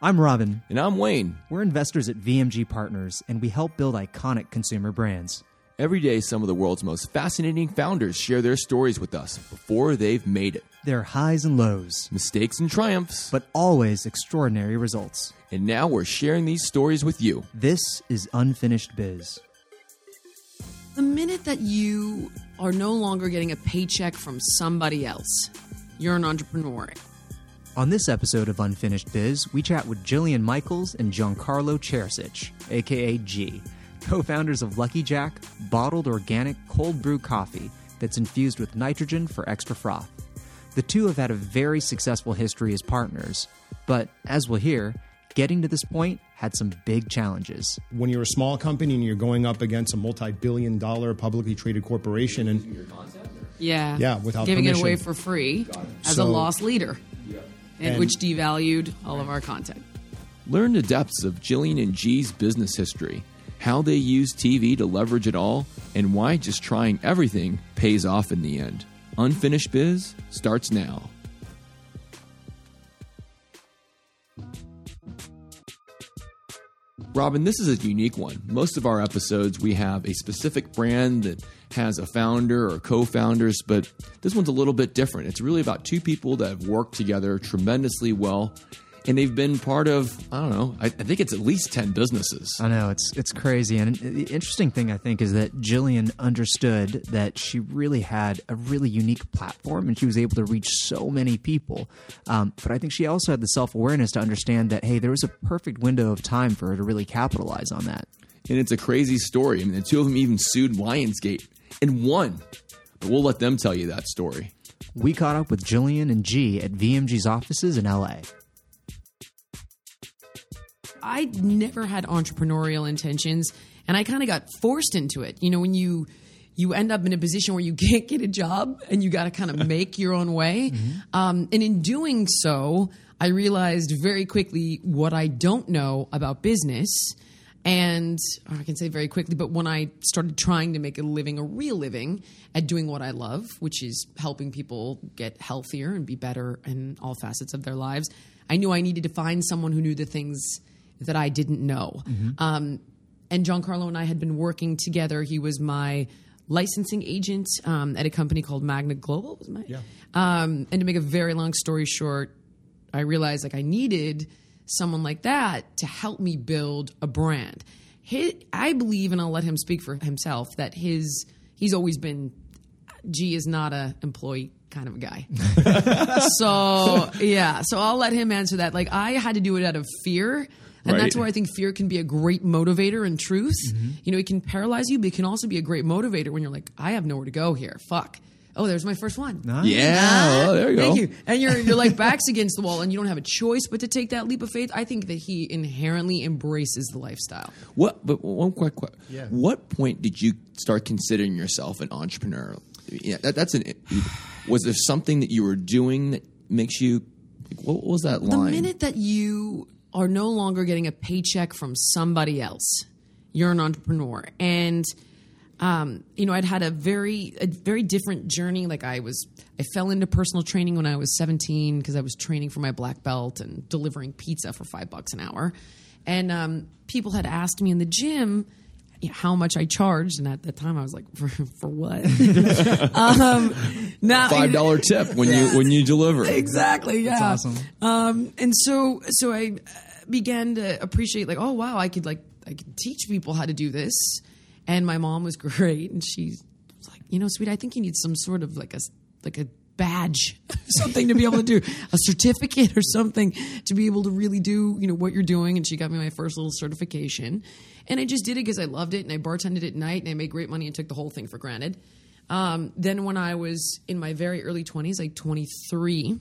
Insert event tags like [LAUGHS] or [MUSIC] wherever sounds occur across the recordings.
I'm Robin. And I'm Wayne. We're investors at VMG Partners, and we help build iconic consumer brands. Every day, some of the world's most fascinating founders share their stories with us before they've made it. Their highs and lows, mistakes and triumphs, but always extraordinary results. And now we're sharing these stories with you. This is Unfinished Biz. The minute that you are no longer getting a paycheck from somebody else, you're an entrepreneur. On this episode of Unfinished Biz, we chat with Jillian Michaels and Giancarlo Chersich, aka G, co founders of Lucky Jack, bottled organic cold brew coffee that's infused with nitrogen for extra froth. The two have had a very successful history as partners, but as we'll hear, getting to this point had some big challenges. When you're a small company and you're going up against a multi-billion dollar publicly traded corporation and yeah, yeah, without giving permission. it away for free as So- a lost leader, and, And- which devalued all of our content. Learn the depths of Jillian and G's business history, how they use TV to leverage it all, and why just trying everything pays off in the end. Unfinished Biz starts now. Robin, this is a unique one. Most of our episodes, we have a specific brand that has a founder or co founders, but this one's a little bit different. It's really about two people that have worked together tremendously well, and they've been part of, I don't know, I, I think it's at least 10 businesses. I know it's it's crazy, and the interesting thing I think is that Jillian understood that she really had a really unique platform, and she was able to reach so many people. Um, but I think she also had the self awareness to understand that hey, there was a perfect window of time for her to really capitalize on that. And it's a crazy story. I mean, the two of them even sued Lionsgate and won. But we'll let them tell you that story. We caught up with Jillian and G at VMG's offices in LA. I never had entrepreneurial intentions, and I kind of got forced into it. You know, when you you end up in a position where you [LAUGHS] can't get a job and you got to kind of [LAUGHS] make your own way. Um, and in doing so, I realized very quickly what I don't know about business. And I can say very quickly, but when I started trying to make a living, a real living, at doing what I love, which is helping people get healthier and be better in all facets of their lives, I knew I needed to find someone who knew the things that I didn't know. Um, and Giancarlo and I had been working together. He was my licensing agent um, at a company called Magna Global. Was my, Yeah. um, and to make a very long story short, I realized like I needed someone like that to help me build a brand. Hi I believe, and I'll let him speak for himself, that his he's always been. G is not a employee kind of a guy. [LAUGHS] so yeah, so I'll let him answer that. Like I had to do it out of fear. And Right. that's where I think fear can be a great motivator in truth. Mm-hmm. You know, it can paralyze you, but it can also be a great motivator when you're like, I have nowhere to go here. Fuck. Oh, there's my first one. Yeah, oh, there you go. Thank you. And you're you're like [LAUGHS] backs against the wall, and you don't have a choice but to take that leap of faith. I think that he inherently embraces the lifestyle. What? But one quick question. Yeah. What point did you start considering yourself an entrepreneur? Yeah, that, that's an. Was there something that you were doing that makes you? Like, what was that line? The minute that you are no longer getting a paycheck from somebody else, you're an entrepreneur. And um, you know, I'd had a very a very different journey. Like I was, I fell into personal training when I was 17 because I was training for my black belt and delivering pizza for five bucks an hour. And um, people had asked me in the gym you know, how much I charged, and at the time I was like, [LAUGHS] for, for what? [LAUGHS] um, now Five dollar tip when you when you deliver. exactly yeah That's awesome. um and so so i uh, began to appreciate like oh wow i could like i could teach people how to do this and my mom was [LAUGHS] great. And she was like you know sweet i think you need some sort of like a like a badge [LAUGHS] something to be able to do a certificate or something to be able to really do you know what you're doing. And she got me my first little certification. And i just did it because i loved it and i bartended at night and i made great money and took the whole thing for granted. Um, then when i was in my very early 20s like 23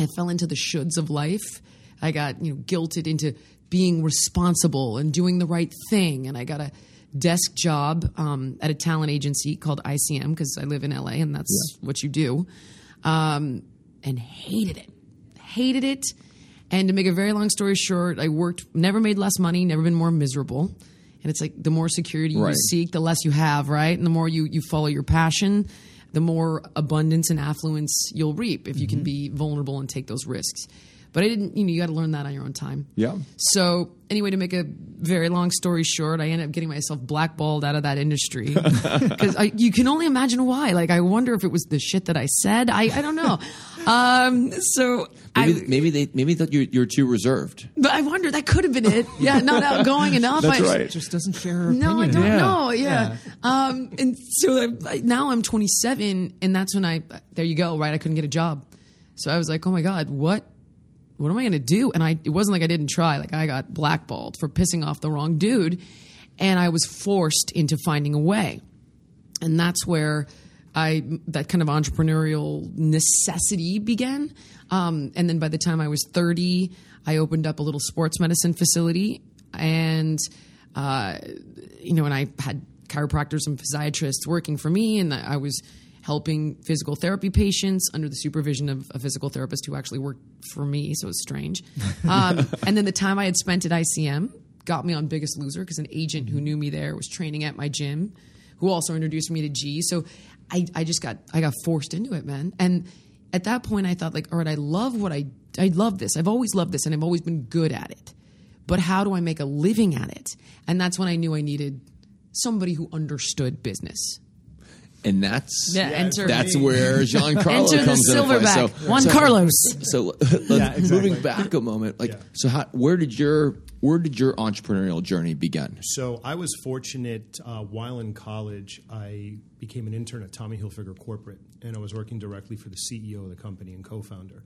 I fell into the shoulds of life. I got you know guilted into being responsible and doing the right thing, and I got a desk job um, at a talent agency called ICM because I live in LA and that's what you do, um, and hated it, hated it. And to make a very long story short, I worked, never made less money, never been more miserable. And it's like the more security Right. you seek, the less you have, right? And the more you, you follow your passion, the more abundance and affluence you'll reap if you can be vulnerable and take those risks. But I didn't. You know, you got to learn that on your own time. Yeah. So anyway, to make a very long story short, I ended up getting myself blackballed out of that industry [LAUGHS] because you can only imagine why. Like, I wonder if it was the shit that I said. I I don't know. [LAUGHS] um, so Maybe, I. maybe they maybe thought you're, you're too reserved. But I wonder that could have been it. Yeah, [LAUGHS] not outgoing enough. That's I, right. Just doesn't share her No, I don't Yeah. know. Yeah. Um, and so I, I- now I'm 27, and that's when I, there you go, right? I couldn't get a job. So I was like, oh my God, what? What am I going to do? And I, it wasn't like I didn't try. Like I got blackballed for pissing off the wrong dude, and I was forced into finding a way. And that's where I that kind of entrepreneurial necessity began. Um, and then by the time I was 30, I opened up a little sports medicine facility, and uh, you know, and I had chiropractors and physiatrists working for me, and I was helping physical therapy patients under the supervision of a physical therapist who actually worked for me. So it's strange. [LAUGHS] Um, and then the time I had spent at ICM got me on Biggest Loser because an agent who knew me there was training at my gym, who also introduced me to G. So I, I just got I got forced into it, man. And at that point, I thought like, all right, I love what I I love this. I've always loved this, and I've always been good at it. But how do I make a living at it? And that's when I knew I needed somebody who understood business. And that's Yeah, enter- that's where Giancarlo Enter the comes into play. silverback, So, Juan so- Carlos. So [LAUGHS] Yeah, exactly. moving back a moment, like Yeah. so, how, where did your where did your entrepreneurial journey begin? So I was fortunate uh, while in college, I became an intern at Tommy Hilfiger Corporate, and I was working directly for the CEO of the company and co-founder.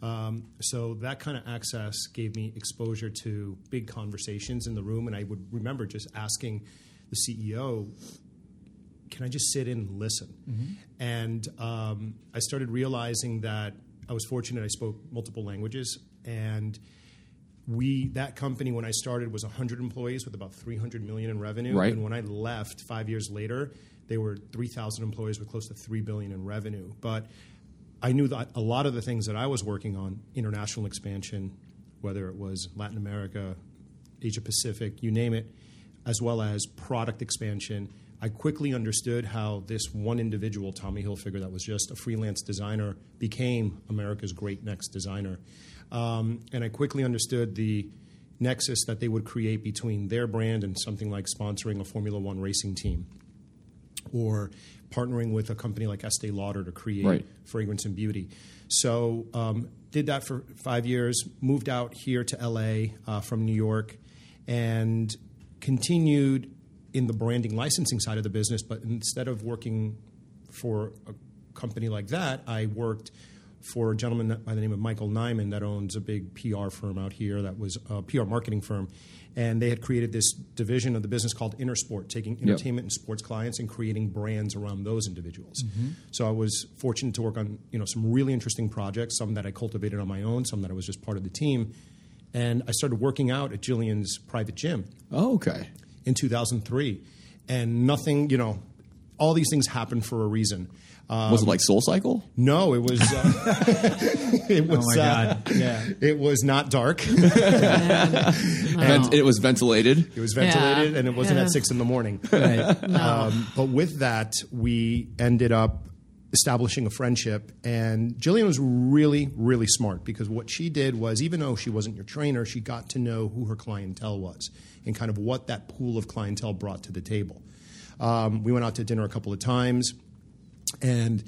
Um, so that kind of access gave me exposure to big conversations in the room, and I would remember just asking the CEO, "Can I just sit in and listen?" And um, I started realizing that I was fortunate; I spoke multiple languages, and we that company when I started was 100 employees with about 300 million in revenue. Right. And when I left five years later, they were 3,000 employees with close to three billion in revenue. But I knew that a lot of the things that I was working on, international expansion, whether it was Latin America, Asia Pacific, you name it, as well as product expansion. I quickly understood how this one individual, Tommy Hilfiger, that was just a freelance designer, became America's great next designer. Um, and I quickly understood the nexus that they would create between their brand and something like sponsoring a Formula One racing team or partnering with a company like Estee Lauder to create Right. fragrance and beauty. So um, did that for five years. Moved out here to LA uh, from New York, and continued in the branding licensing side of the business. But instead of working for a company like that, I worked for a gentleman by the name of Michael Nyman that owns a big PR firm out here that was a PR marketing firm. And they had created this division of the business called Intersport, taking entertainment and sports clients and creating brands around those individuals. Mm-hmm. So I was fortunate to work on you know some really interesting projects, some that I cultivated on my own, some that I was just part of the team. And I started working out at Jillian's private gym Oh, okay. In 2003. And nothing, you know, all these things happen for a reason. Um, Was it like Soul Cycle? no, it was. Uh, [LAUGHS] it was. my God. Uh, [LAUGHS] yeah, it was not dark. [LAUGHS] Vent- it was ventilated. It was ventilated, Yeah. and it wasn't Yeah. at six in the morning. Right. Um, but with that, we ended up establishing a friendship. And Jillian was really, really smart because what she did was, even though she wasn't your trainer, she got to know who her clientele was and kind of what that pool of clientele brought to the table. Um, we went out to dinner a couple of times, and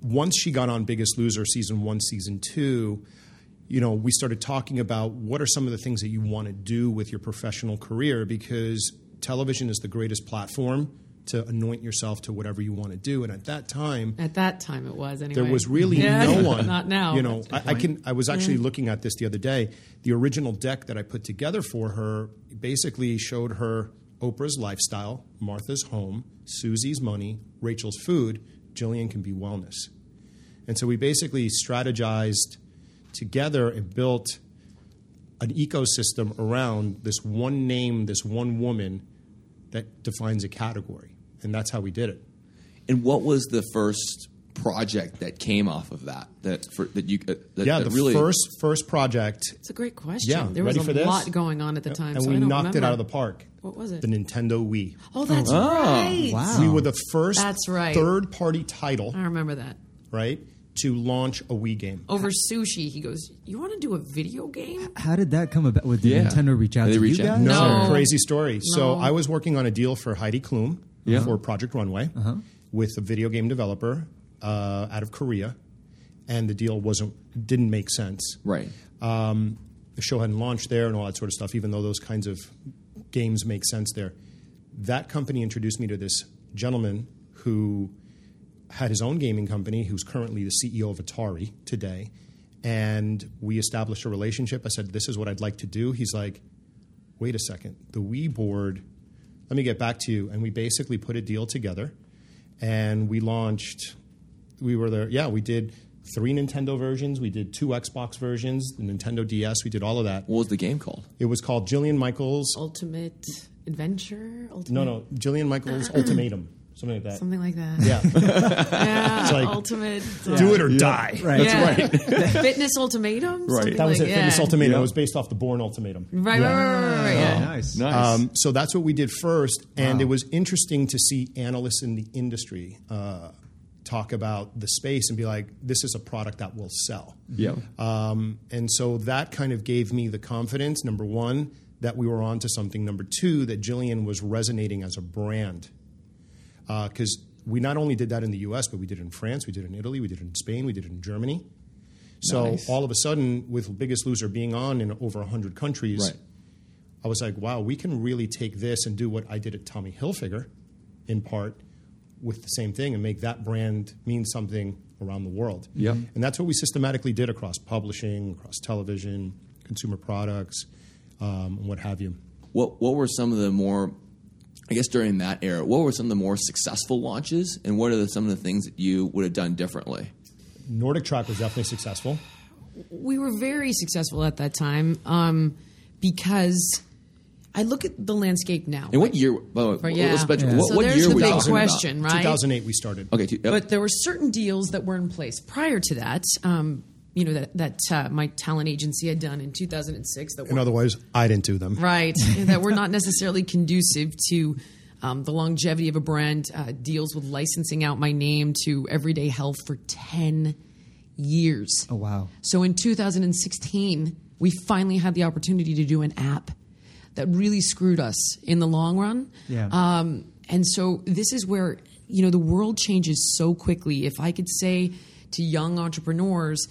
once she got on Biggest Loser season one, season two, you know, we started talking about what are some of the things that you want to do with your professional career because television is the greatest platform to anoint yourself to whatever you want to do. And at that time, At that time, it was anyway. there was really Yeah. no [LAUGHS] one. Not now. You know, I, I can. I was actually looking at this the other day. The original deck that I put together for her basically showed her Oprah's lifestyle, Martha's home, Susie's money, Rachel's food, Jillian can be wellness. And so we basically strategized together and built an ecosystem around this one name, this one woman that defines a category. And that's how we did it. And what was the first project that came off of that? That for, that you uh, that, Yeah, that the really first first project It's a great question. Yeah, there was a for this? lot going on at the time, and so we I don't knocked it remember. out of the park. What was it? The Nintendo Wii. Oh, that's Oh, right. wow. We were the first That's right. third party title, I remember that. right, to launch a Wii game. Over sushi, he goes, "You want to do a video game?" How did that come about? Did Yeah. Nintendo reach out Did they to reach you out? guys? No, No. crazy story. So I was working on a deal for Heidi Klum Yeah. for Project Runway with a video game developer uh, out of Korea, and the deal wasn't didn't make sense. Right. Um, the show hadn't launched there and all that sort of stuff. Even though those kinds of games make sense there, that company introduced me to this gentleman who had his own gaming company, who's currently the CEO of Atari today. And we established a relationship. I said, This is what I'd like to do. He's like, Wait a second, the Wii board, let me get back to you. And we basically put a deal together and we launched, we were there, yeah, we did three Nintendo versions, we did two Xbox versions, the Nintendo DS, we did all of that. What was the game called? It was called Jillian Michaels, Ultimate Adventure. Ultimate, no, no, Jillian Michaels Ultimatum, something like that. something like that. Yeah, [LAUGHS] yeah. like, ultimate. do it or die. Right. [LAUGHS] That's [LAUGHS] yeah. Fitness ultimatum. Right. Something That was like, it. Fitness. Ultimatum. Yeah. It was based off the Bourne Ultimatum. Right, right, right, right, right, yeah. Nice. Nice. Um, so that's what we did first, and it was interesting to see analysts in the industry uh, talk about the space and be like, "This is a product that will sell." yeah. Um, and so that kind of gave me the confidence. Number one, that we were onto something. Number two, that Jillian was resonating as a brand, because we not only did that in the U.S., but we did it in France, we did it in Italy, we did it in Spain, we did it in Germany. So Nice. all of a sudden, with Biggest Loser being on in over hundred countries, Right. I was like, wow, we can really take this and do what I did at Tommy Hilfiger, in part, with the same thing and make that brand mean something around the world. Yep. And that's what we systematically did across publishing, across television, consumer products, um, and what have you. What What were some of the more, I guess during that era, what were some of the more successful launches, and what are the, some of the things that you would have done differently? Nordic Track was definitely successful. we were very successful at that time um, because I look at the landscape now. And what year? Well, Right, yeah. let's bet- Yeah. What, So what there's year the were big talking about? question, right? 2008 we started. Okay, two, yep. But there were certain deals that were in place prior to that. Um, you know that that uh, my talent agency had done in 2006 that In were other words, I didn't do them. right [LAUGHS] that were not necessarily conducive to um, the longevity of a brand. Uh, deals with licensing out my name to Everyday Health for 10 years. Oh wow. So in 2016, we finally had the opportunity to do an app that really screwed us in the long run. Yeah. Um, and so this is where you know the world changes so quickly. If I could say to young entrepreneurs,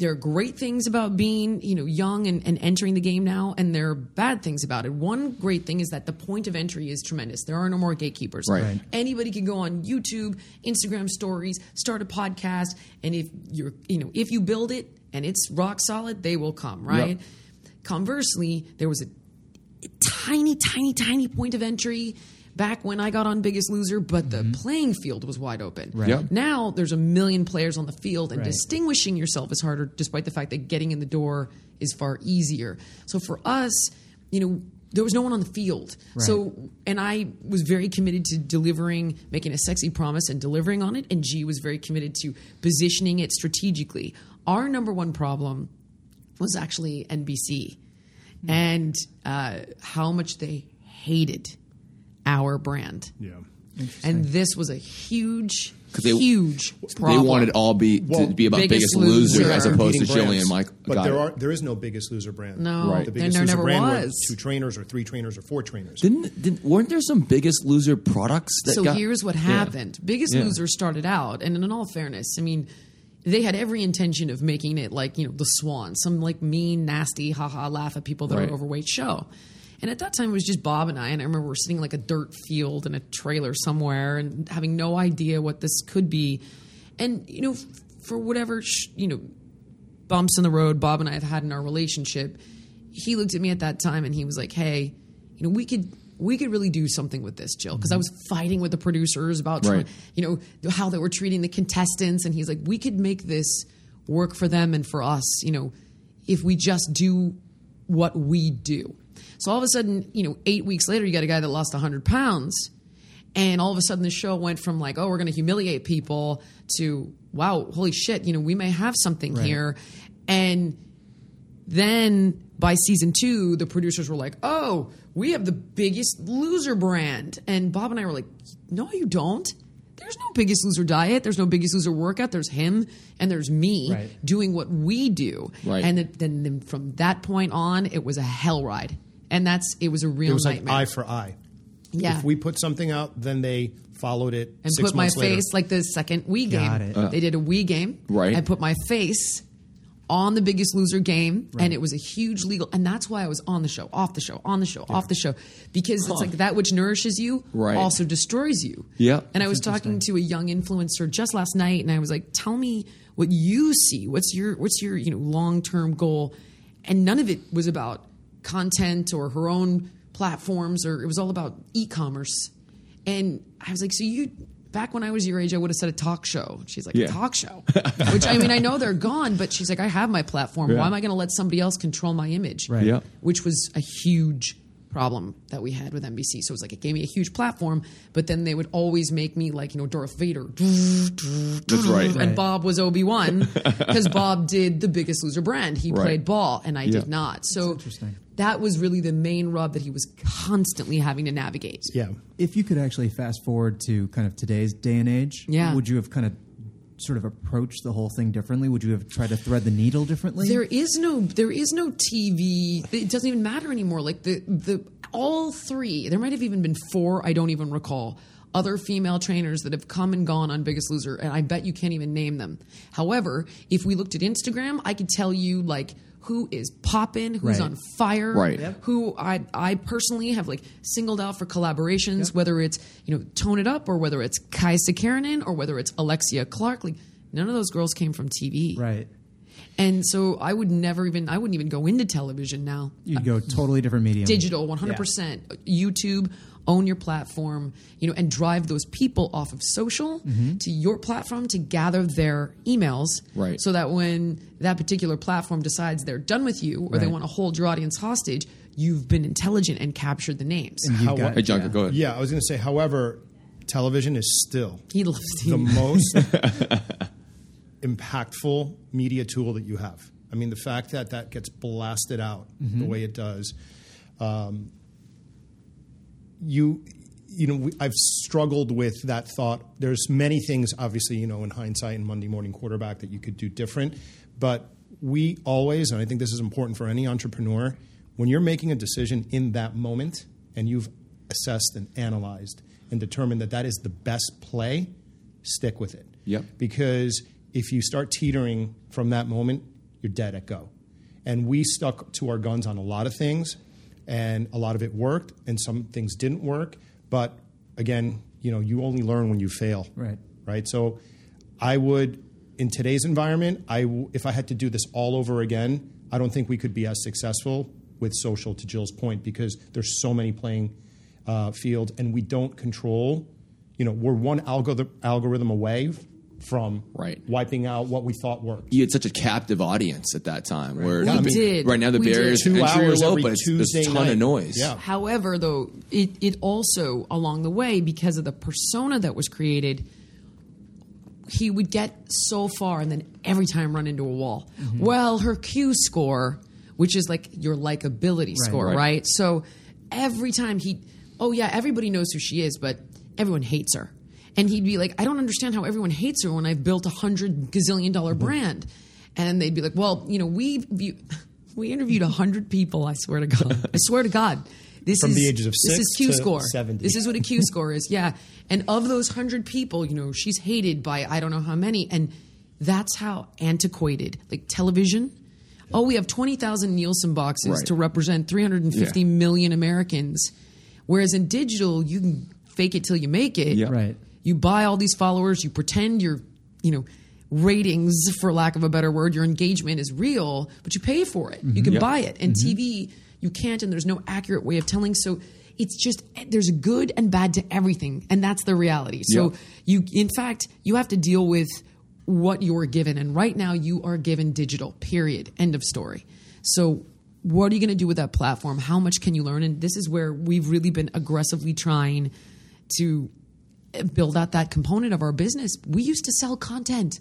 there are great things about being you know young and, and entering the game now, and there are bad things about it. One great thing is that the point of entry is tremendous. There are no more gatekeepers. Right. Right. Anybody can go on YouTube, Instagram stories, start a podcast, and if you're you know if you build it and it's rock solid, they will come. Right. Yep. Conversely, there was a tiny, tiny, tiny point of entry back when I got on Biggest Loser, but the playing field was wide open. Right. Yep. Now there's a million players on the field, and Right. distinguishing yourself is harder, despite the fact that getting in the door is far easier. So for us, you know, there was no one on the field. So, and I was very committed to delivering, making a sexy promise and delivering on it. And G was very committed to positioning it strategically. Our number one problem was actually NBC and uh, how much they hated our brand. Yeah. And this was a huge, 'Cause they- huge They wanted all be Well, to be about Biggest Biggest, Loser, Loser. as opposed to Competing Jillian brands. Mike. But got there it. are there is no biggest loser brand. No, Right. The there biggest there loser never brand was. was two trainers or three trainers or four trainers. Didn't, didn't weren't there some Biggest Loser products that so got? here's what Yeah. happened. Biggest Yeah. Loser started out, and in all fairness, I mean, they had every intention of making it like you know the Swan, some like mean, nasty, haha, laugh at people that Right. are overweight show. And at that time, it was just Bob and I, and I remember we're sitting in like a dirt field in a trailer somewhere, and having no idea what this could be. And you know, for whatever sh- you know bumps in the road Bob and I have had in our relationship, he looked at me at that time and he was like, "Hey, you know, we could we could really do something with this, Jill." Because I mm-hmm. was fighting with the producers about trying, Right. you know how they were treating the contestants, and he's like, "We could make this work for them and for us, you know, if we just do what we do." So all of a sudden, you know, eight weeks later, you got a guy that lost hundred pounds. And all of a sudden, the show went from like, oh, we're going to humiliate people to, wow, holy shit, you know, we may have something here. And then by season two, the producers were like, oh, we have the biggest loser brand. And Bob and I were like, no, you don't. there's no Biggest Loser diet. There's no Biggest Loser workout. There's him and there's me Right. doing what we do. Right. And then, then from that point on, it was a hell ride. And that's it was a real It was like nightmare. eye for eye. yeah. If we put something out, then they followed it and six put my later. face like the second Wii Got game. it. Uh, they did a Wii game, Right. I put my face on the Biggest Loser game, and it was a huge legal. And that's why I was on the show, off the show, on the show, off the show, because it's like that which nourishes you Right. also destroys you. Yeah. And I was talking to a young influencer just last night, and I was like, "Tell me what you see. What's your what's your you know long term goal?" And none of it was about content or her own platforms, or it was all about e-commerce. And I was like, "So you." Back when I was your age, I would have said a talk show. She's like, Yeah. a talk show. [LAUGHS] Which, I mean, I know they're gone, but she's like, I have my platform. Yeah. Why am I going to let somebody else control my image? Right. Yeah. which was a huge problem that we had with NBC. So it was like it gave me a huge platform, but then they would always make me like you know Darth Vader, That's right. and Bob was Obi Wan because Bob did the Biggest Loser brand. He Right. played ball, and I Yeah. did not. So interesting. That was really the main rub that he was constantly having to navigate. Yeah. If you could actually fast forward to kind of today's day and age, Yeah. would you have kind of sort of approached the whole thing differently? Would you have tried to thread the needle differently? There is no there is no TV. It doesn't even matter anymore. Like the the all three, there might have even been four, I don't even recall. Other female trainers that have come and gone on Biggest Loser, and I bet you can't even name them. However, if we looked at Instagram, I could tell you like who is popping, who's Right. on fire, Right. Yep. who I I personally have like singled out for collaborations, whether it's you know Tone It Up or whether it's Kaisa Keranen or whether it's Alexia Clark. Like none of those girls came from TV, right. and so I would never even I wouldn't even go into television now. You'd go totally different medium. Digital, one hundred percent. YouTube, own your platform, you know, and drive those people off of social to your platform to gather their emails, Right. So that when that particular platform decides they're done with you or they want to hold your audience hostage, you've been intelligent and captured the names. You've How- got- Hey, Junker, yeah. go ahead. Yeah, I was going to say, however, television is still he loves the most [LAUGHS] impactful media tool that you have. I mean, the fact that that gets blasted out the way it does, um, you, you know, I've struggled with that thought. There's many things, obviously, you know, in hindsight and Monday Morning Quarterback that you could do different, but we always, and I think this is important for any entrepreneur, when you're making a decision in that moment and you've assessed and analyzed and determined that that is the best play, stick with it. Yep. Because if you start teetering from that moment, you're dead at go. And we stuck to our guns on a lot of things, and a lot of it worked, and some things didn't work. But again, you know, you only learn when you fail. Right. Right. So I would, in today's environment, I w- if I had to do this all over again, I don't think we could be as successful with social. To Jill's point, because there's so many playing uh, fields, and we don't control. You know, we're one algorithm algorithm away from Right. wiping out what we thought worked. You had such a captive audience at that time. Where Yeah, I we mean, did. Right now, the We did. barriers Two to entry are hours low, but it's, there's a ton night. of noise. Yeah. However, though, it, it also, along the way, because of the persona that was created, he would get so far and then every time run into a wall. Mm-hmm. Well, her Q score, which is like your likability score, right. right. So every time he, oh yeah, everybody knows who she is, but everyone hates her. And he'd be like, I don't understand how everyone hates her when I've built a hundred gazillion dollar mm-hmm. brand. And they'd be like, well, you know, we [LAUGHS] we interviewed a hundred people. I swear to God, I [LAUGHS] swear to God. This From is the ages of this is Q score. 70. This is what a Q [LAUGHS] score is. Yeah, and of those hundred people, you know, she's hated by I don't know how many, and that's how antiquated like television. Oh, we have twenty thousand Nielsen boxes Right. to represent three hundred and fifty Yeah. million Americans, whereas in digital you can fake it till you make it. Yeah. Right. You buy all these followers. You pretend you're, you know, ratings, for lack of a better word, your engagement is real, but you pay for it. You mm-hmm. can Yep. buy it. And mm-hmm. TV, you can't, and there's no accurate way of telling. So it's just there's good and bad to everything, and that's the reality. So Yep. you, in fact, you have to deal with what you're given, and right now you are given digital. Period. End of story. So. What are you going to do with that platform? How much can you learn? And this is where we've really been aggressively trying to build out that component of our business. We used to sell content.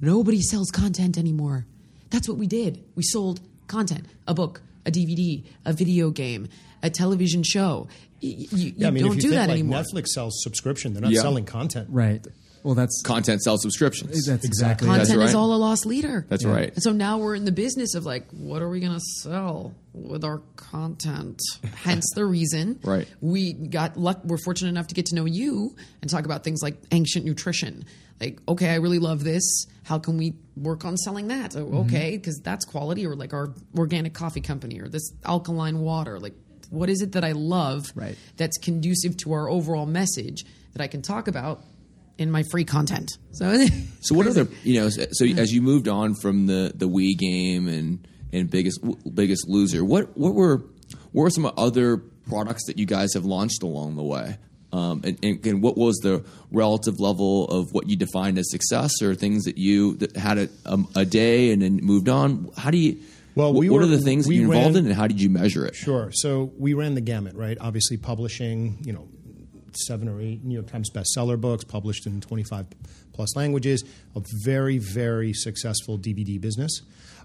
Nobody sells content anymore. That's what we did. We sold content, a book, a DVD, a video game, a television show. You, you Yeah, I mean, don't if you do think that like anymore. Netflix sells subscription, they're not Yeah. selling content. Right. Well, that's Content sells subscriptions. that's exactly Content That's is all a lost leader. That's right. And so now we're in the business of like, what are we going to sell with our content? Hence the reason [LAUGHS] Right. we got luck. We're fortunate enough to get to know you and talk about things like ancient nutrition. Like, okay, I really love this. How can we work on selling that? Oh, Mm-hmm. okay, because that's quality, or like our organic coffee company, or this alkaline water. Like, what is it that I love Right. that's conducive to our overall message that I can talk about in my free content? So, So what other [LAUGHS] you know? So as you moved on from the the Wii game and and biggest biggest loser, what what were what were some other products that you guys have launched along the way? Um, and, and, and what was the relative level of what you defined as success, or things that you that had a, um, a day and then moved on? How do you? Well, what, we what were- are the things that you're involved in, and how did you measure it? Sure. So we ran the gamut, right? Obviously, publishing, you know, seven or eight New York Times bestseller books, published in 25 plus languages, a very, very successful DVD business.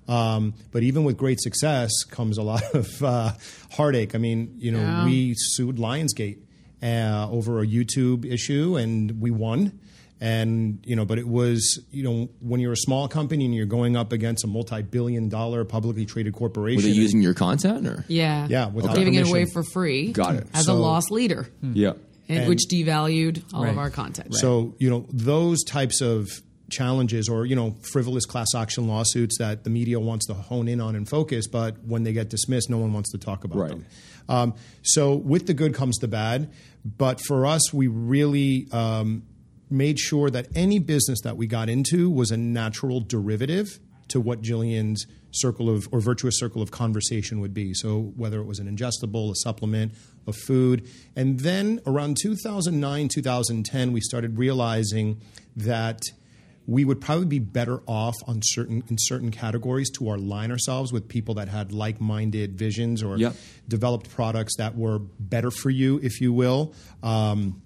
Um, but even with great success comes a [LAUGHS] lot of uh, heartache. I mean, you know, Yeah. we sued Lionsgate uh, over a YouTube issue, and we won. And you know, but it was you know when you're a small company and you're going up against a multi-billion-dollar publicly traded corporation. Were they using your content, or Yeah. Yeah, without giving it away for free. Got it. As a So- lost leader, yeah? And, And- which devalued all Right. of our content. So you know those types of challenges, or you know frivolous class action lawsuits that the media wants to hone in on and focus, but when they get dismissed, no one wants to talk about Right. them. Um, so with the good comes the bad, but for us, we really um, made sure that any business that we got into was a natural derivative to what Jillian's circle of or virtuous circle of conversation would be. So whether it was an ingestible, a supplement, a food, and then around 2009, 2010, we started realizing that we would probably be better off on certain in certain categories to align ourselves with people that had like-minded visions or Yep. developed products that were better for you, if you will. Um,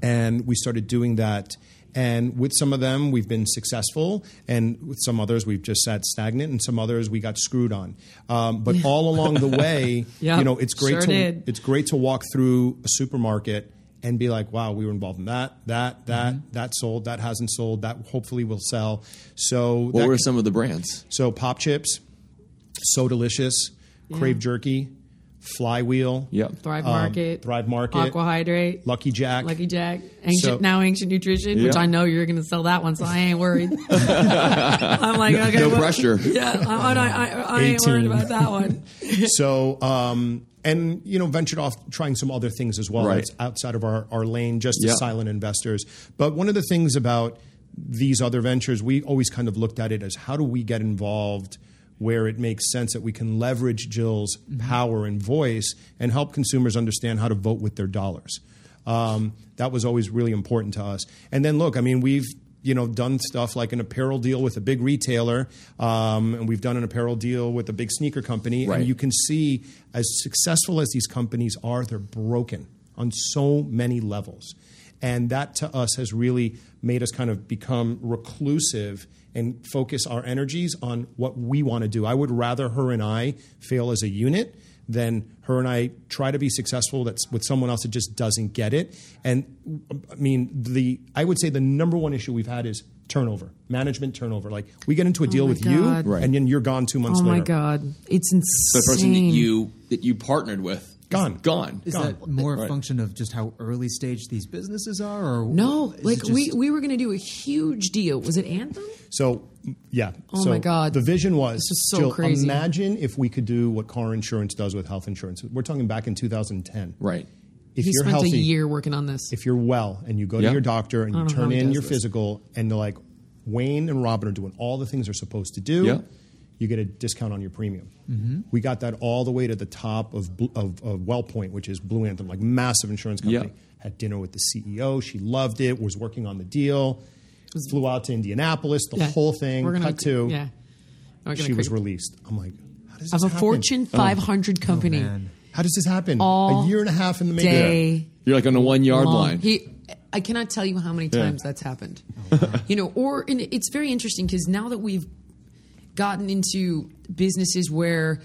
and we started doing that. And with some of them, we've been successful, and with some others, we've just sat stagnant, and some others we got screwed on. Um, but all along the [LAUGHS] way, Yep, you know, it's great sure to did. it's great to walk through a supermarket and be like, wow, we were involved in that, that, that, Mm-hmm. that sold, that hasn't sold, that hopefully will sell. So What that- were some of the brands? so pop chips, so delicious, Krave jerky, flywheel, Yep. Thrive um, Market, Thrive Market, Aquahydrate, Lucky Jack. Lucky Jack, ancient So- now ancient nutrition, which I know you're going to sell that one, so I ain't worried. [LAUGHS] I'm like, okay, No well- pressure. Yeah, I, I, I, I ain't worried about that one. [LAUGHS] so um, and you know ventured off trying some other things as well Right. outside of our, our lane just Yeah. as silent investors but one of the things about these other ventures we always kind of looked at it as how do we get involved where it makes sense that we can leverage jill's power and voice and help consumers understand how to vote with their dollars um, that was always really important to us and then look i mean we've you know done stuff like an apparel deal with a big retailer um, and we've done an apparel deal with a big sneaker company Right. and you can see as successful as these companies are, they're broken on so many levels. And that to us has really made us kind of become reclusive and focus our energies on what we want to do. I would rather her and I fail as a unit than her and I try to be successful that's with someone else that just doesn't get it. And I mean, the I would say the number one issue we've had is turnover, management turnover. Like we get into a oh deal my with you, Right. and then you're gone two months Oh later. Oh my god, it's insane. The person that you that you partnered with Gone. gone. Is Gone. that more a function of just how early stage these businesses are, or No, like just- we we were going to do a huge deal. Was it Anthem? So yeah. Oh so my God. The vision was This is so Jill, crazy. Imagine if we could do what car insurance does with health insurance. We're talking back in 2010. Right. If he you're spent healthy, a year working on this. if you're well, and you go Yeah. to your doctor and you don't know how turn in your this. physical, and they're like, Wayne and Robin are doing all the things they're supposed to do. Yeah. You get a discount on your premium. Mm-hmm. We got that all the way to the top of, of, of WellPoint, which is Blue Anthem, like massive insurance company. Yeah. Had dinner with the CEO. She loved it. Was working on the deal. Flew out to Indianapolis. The Yeah. whole thing. We're gonna, cut to. yeah. We're gonna she was released. I'm like, how does this of a happen? Fortune 500 company. man. How does this happen? All a year and a half in the making. Day You're like on a one yard long. line. He, I cannot tell you how many times that's happened. you know, or and it's very interesting because now that we've gotten into businesses where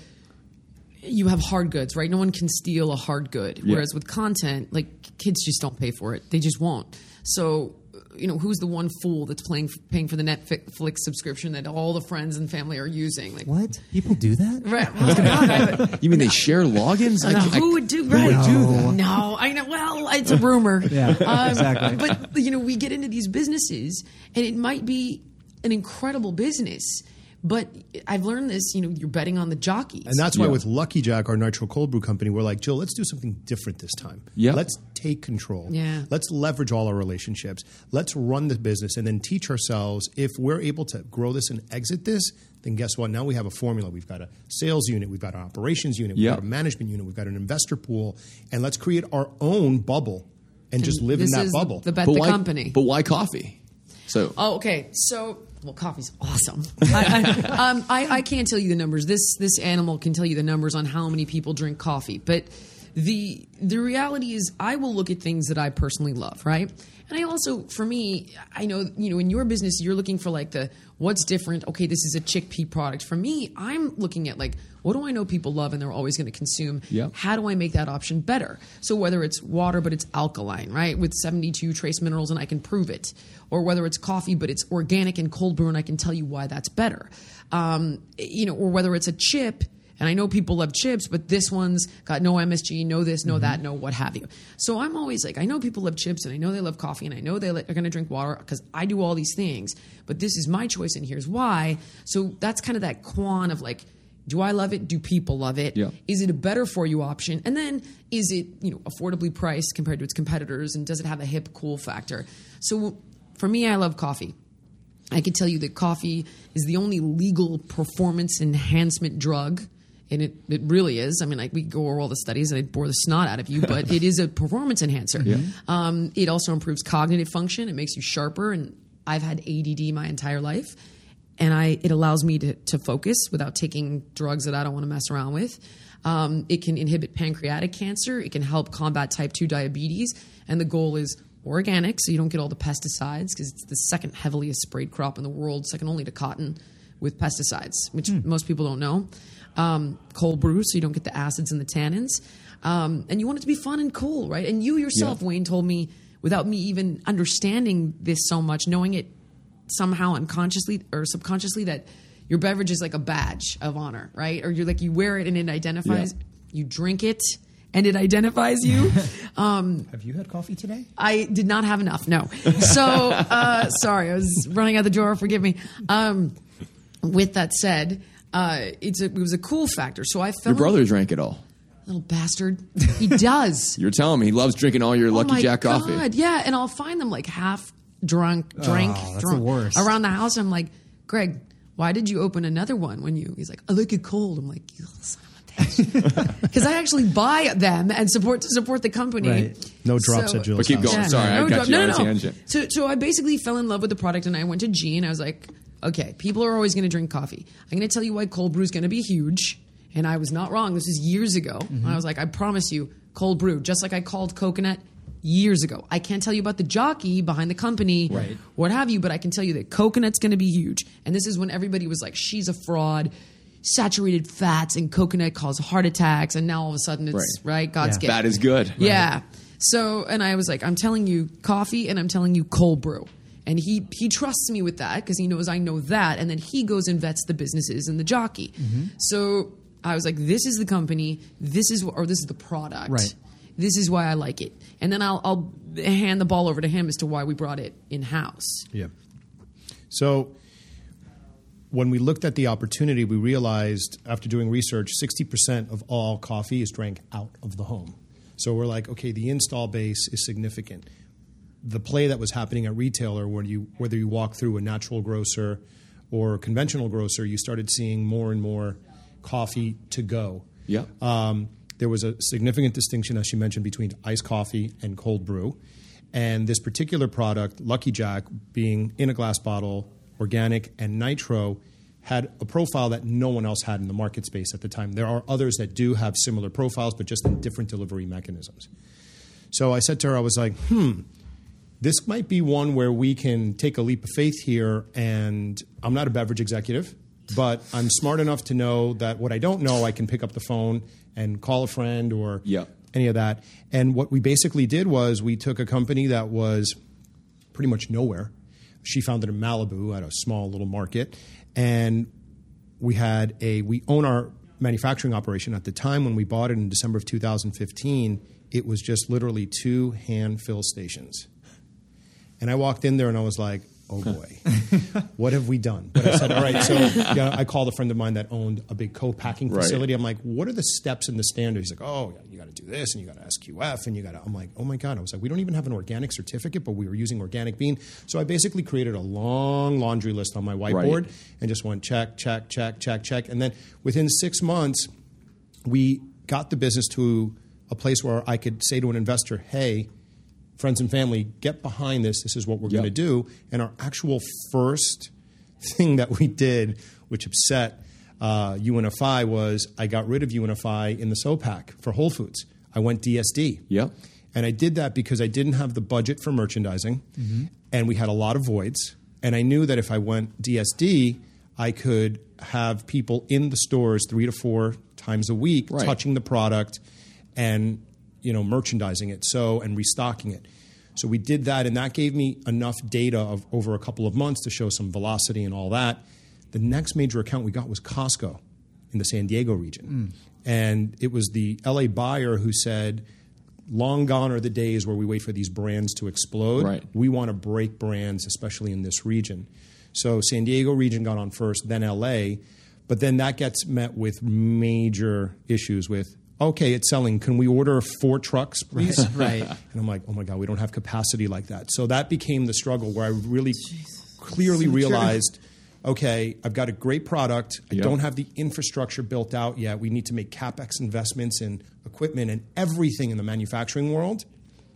you have hard goods, right? No one can steal a hard good. Whereas with content, like kids just don't pay for it. They just won't. So, you know, who's the one fool that's playing, paying for the Netflix subscription that all the friends and family are using? Like, What? People do that? [LAUGHS] Right. I was You mean they share logins? I I- who would do right? would do that? No, I know. Well, it's a rumor. [LAUGHS] Yeah, um, exactly. But you know, we get into these businesses, and it might be an incredible business, but I've learned this. You know, you're betting on the jockeys. And that's why Yeah. with Lucky Jack, our nitro cold brew company, we're like, Jill, let's do something different this time. Yeah. Let's take control. Yeah. Let's leverage all our relationships. Let's run the business and then teach ourselves if we're able to grow this and exit this, then guess what? Now we have a formula. We've got a sales unit, we've got an operations unit, we've got a management unit, we've got an investor pool, and let's create our own bubble and, just live in this that is bubble. The bet but the why, company. But why coffee? So Oh, okay. So, well, coffee's awesome. I, I, um, I, I can't tell you the numbers. This this animal can tell you the numbers on how many people drink coffee. But the the reality is, I will look at things that I personally love, right? And I also, for me, I know you know in your business, you're looking for like the what's different. Okay, this is a chickpea product. For me, I'm looking at like what do I know people love and they're always going to consume. Yeah. How do I make that option better? So whether it's water but it's alkaline, right, with 72 trace minerals and I can prove it, or whether it's coffee but it's organic and cold brew and I can tell you why that's better, um, you know, or whether it's a chip. And I know people love chips, but this one's got no MSG, no this, no that, no what have you. So I'm always like, I know people love chips, and I know they love coffee, and I know they're going to drink water because I do all these things. But this is my choice, and here's why. So that's kind of that quan of like, do I love it? Do people love it? Yeah. Is it a better for you option? And then is it you know affordably priced compared to its competitors? And does it have a hip cool factor? So for me, I love coffee. I can tell you that coffee is the only legal performance enhancement drug. And it, it really is. I mean, like we go over all the studies and I'd bore the snot out of you, but it is a [LAUGHS] performance enhancer. Um, it also improves cognitive function. It makes you sharper. And I've had ADD my entire life and I it allows me to, to focus without taking drugs that I don't want to mess around with. Um, it can inhibit pancreatic cancer. It can help combat type 2 diabetes. And the goal is organic, so you don't get all the pesticides because it's the second heaviest sprayed crop in the world, second only to cotton with pesticides, which most people don't know. Um, cold brew, so you don't get the acids and the tannins. Um, and you want it to be fun and cool, right? And you yourself, Yeah. Wayne, told me without me even understanding this so much, knowing it somehow unconsciously or subconsciously that your beverage is like a badge of honor, right? Or you're like you wear it and it identifies. Yeah. You drink it and it identifies you. [LAUGHS] um, have you had coffee today? I did not have enough. No. So uh, sorry, I was running out the drawer. Forgive me. Um, with that said, uh, it's a, it was a cool factor. So I felt your in- brother drank it all. little bastard. He does. [LAUGHS] You're telling me he loves drinking all your Oh Lucky my Jack God, coffee. Yeah, and I'll find them like half drunk, drink, that's drunk the worst. around the house. I'm like, Greg, why did you open another one when you? He's like, I like it cold. I'm like, you little son of a bitch, [LAUGHS] because I actually buy them and support to support the company. Right. No drops So- at Jill's But keep house. going. Sorry, I got drop- you on a tangent. So, so I basically fell in love with the product, and I went to G, and I was like, okay, people are always going to drink coffee. I'm going to tell you why cold brew is going to be huge, and I was not wrong. This is years ago. Mm-hmm. I was like, I promise you, cold brew, just like I called coconut years ago. I can't tell you about the jockey behind the company, Right. what have you, but I can tell you that coconut's going to be huge. And this is when everybody was like, she's a fraud. Saturated fats and coconut cause heart attacks, and now all of a sudden it's Right. right. God's Yeah. gift. That is good. Yeah. So, and I was like, I'm telling you coffee and I'm telling you cold brew. And he he trusts me with that because he knows I know that. And then he goes and vets the businesses and the jockey. Mm-hmm. So I was like, this is the company. This is or this is the product. Right. This is why I like it. And then I'll I'll hand the ball over to him as to why we brought it in house. Yeah. So when we looked at the opportunity, we realized after doing research, 60% of all coffee is drank out of the home. So we're like, okay, the install base is significant. The play that was happening at retailer, when you whether you walk through a natural grocer or a conventional grocer, you started seeing more and more coffee to go. Yeah. Um, there was a significant distinction, as you mentioned, between iced coffee and cold brew. And this particular product, Lucky Jack, being in a glass bottle, organic, and nitro, had a profile that no one else had in the market space at the time. There are others that do have similar profiles, but just in different delivery mechanisms. So I said to her, I was like, hmm, this might be one where we can take a leap of faith here. And I'm not a beverage executive. but I'm smart enough to know that what I don't know, I can pick up the phone and call a friend or any of that. And what we basically did was we took a company that was pretty much nowhere. She found it in Malibu at a small little market, and we had a we own our manufacturing operation. At the time when we bought it in December of 2015, it was just literally two hand fill stations. And I walked in there and I was like, oh boy, what have we done? But I said, all right. So [LAUGHS] yeah, I called a friend of mine that owned a big co-packing Right. facility. I'm like, what are the steps in the standard? He's like, oh, yeah, you got to do this and you got to SQF and you got to. I'm like, oh my god. I was like, we don't even have an organic certificate, but we were using organic bean. So I basically created a long laundry list on my whiteboard Right. and just went check, check, check, check, check, and then within six months, we got the business to a place where I could say to an investor, hey, friends and family, get behind this. This is what we're Yep. going to do. And our actual first thing that we did, which upset uh, UNFI, was I got rid of UNFI in the SOPAC for Whole Foods. I went DSD. Yep. And I did that because I didn't have the budget for merchandising, and we had a lot of voids. And I knew that if I went DSD, I could have people in the stores three to four times a week Right. touching the product and you know merchandising it so and restocking it. So we did that, and that gave me enough data of over a couple of months to show some velocity and all that. The next major account we got was Costco in the San Diego region, mm. and it was the LA buyer who said, "Long gone are the days where we wait for these brands to explode. Right. We want to break brands, especially in this region." So San Diego region got on first, then LA, but then that gets met with major issues with. Okay, it's selling. Can we order four trucks, [LAUGHS] please? Right. And I'm like, oh my God, we don't have capacity like that. So that became the struggle where I really clearly realized okay, I've got a great product. I Yep. don't have the infrastructure built out yet. We need to make capex investments in equipment and everything in the manufacturing world.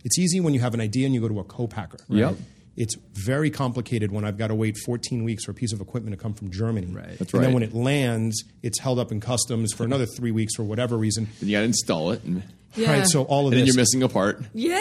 It's easy when you have an idea and you go to a co-packer. Yep. It's very complicated when I've got to wait 14 weeks for a piece of equipment to come from Germany. Right. That's and then when it lands, it's held up in customs for another three weeks for whatever reason. Then you got to install it, and, Yeah. Right. So all of and then this. you're missing a part. yeah.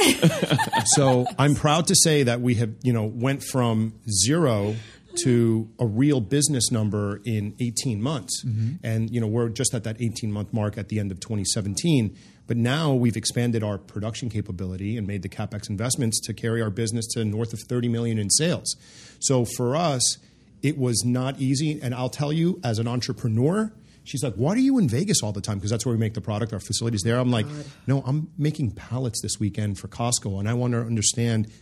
[LAUGHS] so I'm proud to say that we have, you know, went from zero to a real business number in 18 months. Mm-hmm. And, you know, we're just at that 18 month mark at the end of 2017. But now we've expanded our production capability and made the capex investments to carry our business to north of 30 million in sales. So for us, it was not easy. And I'll tell you, as an entrepreneur, she's like, Why are you in Vegas all the time? Because that's where we make the product. Our facility's there. I'm like, No, I'm making pallets this weekend for Costco, and I want to understand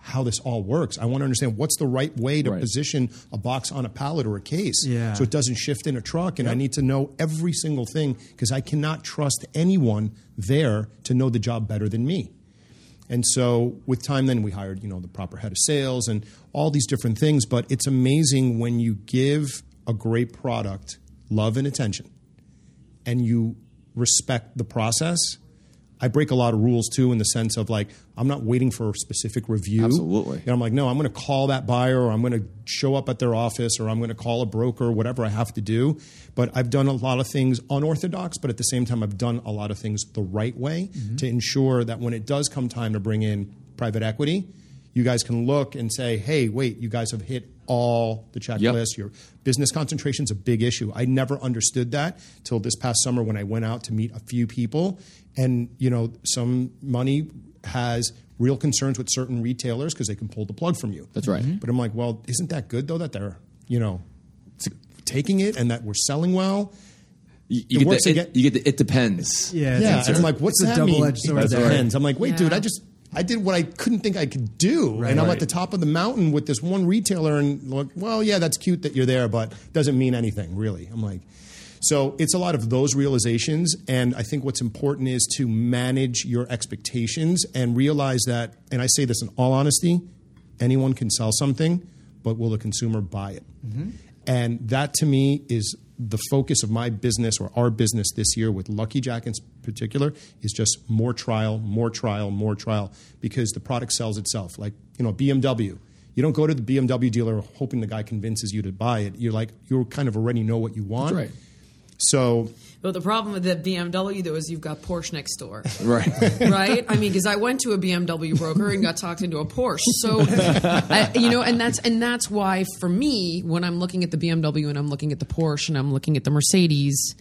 how this all works. I want to understand what's the right way to Right. position a box on a pallet or a case Yeah. so it doesn't shift in a truck. And I need to know every single thing because I cannot trust anyone there to know the job better than me. And so with time then we hired, you know, the proper head of sales and all these different things, but it's amazing when you give a great product love and attention and you respect the process. I break a lot of rules too in the sense of like I'm not waiting for a specific review. Absolutely. And I'm like, no, I'm going to call that buyer or I'm going to show up at their office or I'm going to call a broker, whatever I have to do. But I've done a lot of things unorthodox, but at the same time, I've done a lot of things the right way mm-hmm. to ensure that when it does come time to bring in private equity, you guys can look and say, hey, wait, you guys have hit all the checklists. Your business concentration is a big issue. I never understood that till this past summer when I went out to meet a few people. And, you know, some money has real concerns with certain retailers because they can pull the plug from you. That's right. But I'm like, well, isn't that good though that they're, you know, taking it and that we're selling well? You, you, get the, it, you get the it depends. Yeah, Yeah, and I'm like, what's it's that a mean? double-edged sword It there. depends. I'm like, wait, dude, I just I did what I couldn't think I could do, and I'm Right. at the top of the mountain with this one retailer, and like, well, yeah, that's cute that you're there, but doesn't mean anything really. I'm like, so it's a lot of those realizations, and I think what's important is to manage your expectations and realize that, and I say this in all honesty, anyone can sell something, but will the consumer buy it? Mm-hmm. And that to me is the focus of my business or our business this year with Lucky Jack in particular is just more trial, more trial, more trial because the product sells itself. Like, you know, BMW. You don't go to the BMW dealer hoping the guy convinces you to buy it. You're like, you kind of already know what you want. Right. So But the problem with the BMW though is you've got Porsche next door. [LAUGHS] Right. right? I mean, because I went to a BMW broker and got talked into a Porsche. So, [LAUGHS] I, you know, and that's and that's why for me, when I'm looking at the BMW and I'm looking at the Porsche and I'm looking at the Mercedes,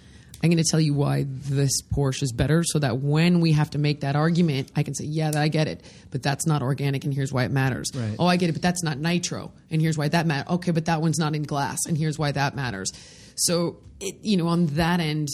I'm going to tell you why this Porsche is better, so that when we have to make that argument, I can say, yeah, I get it, but that's not organic, and here's why it matters. Right. Oh, I get it, but that's not nitro, and here's why that matters. Okay, but that one's not in glass, and here's why that matters. So, it, you know, on that end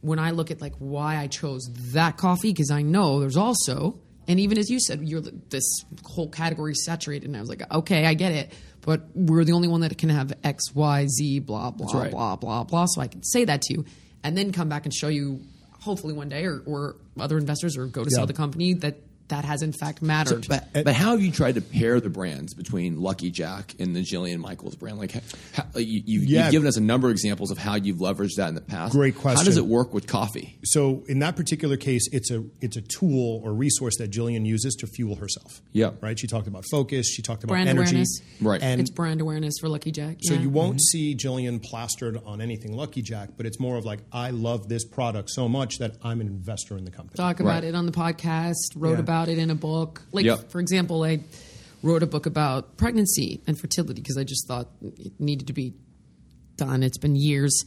when I look at like why I chose that coffee, because I know there's also, and even as you said, you're this whole category saturated, and I was like, okay, I get it, but we're the only one that can have X, Y, Z, blah blah right. blah blah blah. So I can say that to you, and then come back and show you, hopefully one day, or, or other investors, or go to sell the company that that has in fact mattered. But, but how have you tried to pair the brands between Lucky Jack and the Jillian Michaels brand? Like, how, you, you've, Yeah. you've given us a number of examples of how you've leveraged that in the past. Great question. How does it work with coffee? So in that particular case, it's a it's a tool or resource that Jillian uses to fuel herself. Yeah. Right. She talked about focus. She talked about Brand energy. awareness. Right. And it's brand awareness for Lucky Jack. so you won't Mm-hmm. see Jillian plastered on anything Lucky Jack, but it's more of like I love this product so much that I'm an investor in the company. talk about Right. it on the podcast, wrote Yeah. about it in a book. Like, Yep. for example, I wrote a book about pregnancy and fertility because I just thought it needed to be done. It's been years.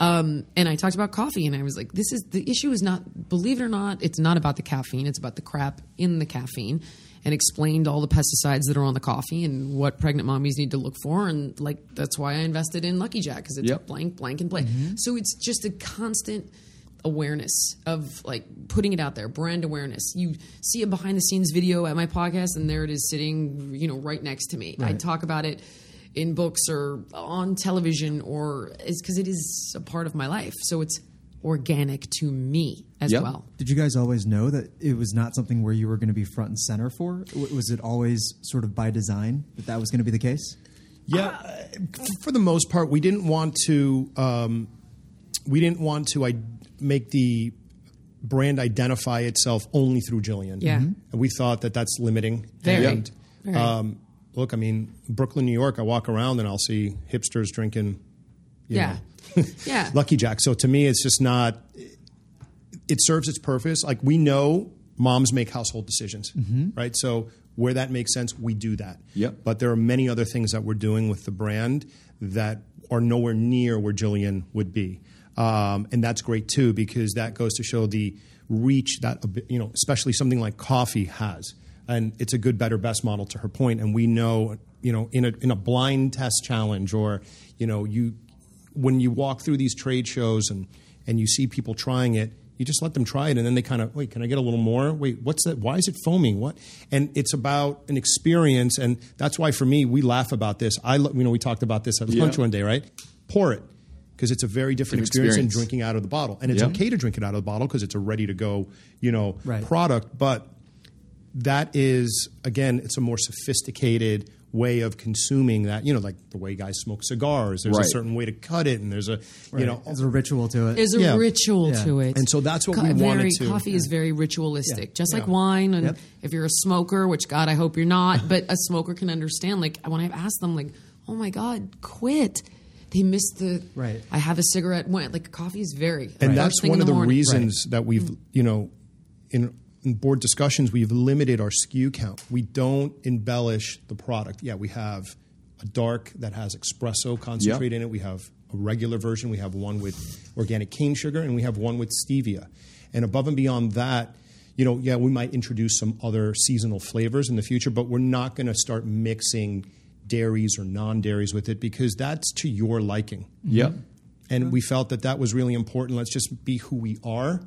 Um, and I talked about coffee, and I was like, "This is the issue. Is not believe it or not, it's not about the caffeine. It's about the crap in the caffeine." And explained all the pesticides that are on the coffee and what pregnant mommies need to look for, and like that's why I invested in Lucky Jack because it's Yep. blank, blank, and blank. So it's just a constant awareness of like putting it out there brand awareness you see a behind the scenes video at my podcast and there it is sitting you know right next to me i talk about it in books or on television or it's because it is a part of my life so it's organic to me as Yep. well Did you guys always know that it was not something where you were going to be front and center for? Was it always sort of by design that that was going to be the case? Yeah, uh, for the most part, we didn't want to. Um, we didn't want to I- make the brand identify itself only through Jillian. Yeah. Mhm. and we thought that that's limiting. Very. And, Very. um, look, I mean, Brooklyn, New York. I walk around and I'll see hipsters drinking. you yeah know, [LAUGHS] yeah Lucky Jack. So to me, it's just not. It serves its purpose. Like we know, moms make household decisions, right? So where that makes sense, we do that. Yep. But there are many other things that we're doing with the brand that are nowhere near where Jillian would be, um, and that's great too because that goes to show the reach that you know, especially something like coffee has. And it's a good, better, best model to her point. And we know, you know, in a in a blind test challenge, or you know, you when you walk through these trade shows and, and you see people trying it, you just let them try it, and then they kind of wait. Can I get a little more? Wait, what's that? Why is it foaming? What? And it's about an experience, and that's why for me we laugh about this. I you know we talked about this at lunch Yeah. one day, right? Pour it because it's a very different An experience, than drinking out of the bottle, and it's Yeah. okay to drink it out of the bottle because it's a ready to go, you know, Right. product. But that is again, it's a more sophisticated way of consuming that. You know, like the way guys smoke cigars. There's Right. a certain way to cut it, and there's a you know there's a ritual to it. There's a Yeah. ritual Yeah. to it, And so that's what Co- we very, wanted to- Coffee is very ritualistic, Yeah. just like wine. And Yep. if you're a smoker, which God, I hope you're not, [LAUGHS] but a smoker can understand. Like when I've asked them, like, "Oh my God, quit." They missed the Right. I have a cigarette. When like coffee is very and first that's one of the morning. reasons that we've mm. you know in, in board discussions we've limited our SKU count. We don't embellish the product. Yeah, we have a dark that has espresso concentrate in it. We have a regular version. We have one with organic cane sugar, and we have one with stevia. And above and beyond that. You know, yeah, we might introduce some other seasonal flavors in the future, but we're not going to start mixing dairies or non-dairies with it because that's to your liking Yep. and we felt that that was really important. Let's just be who we are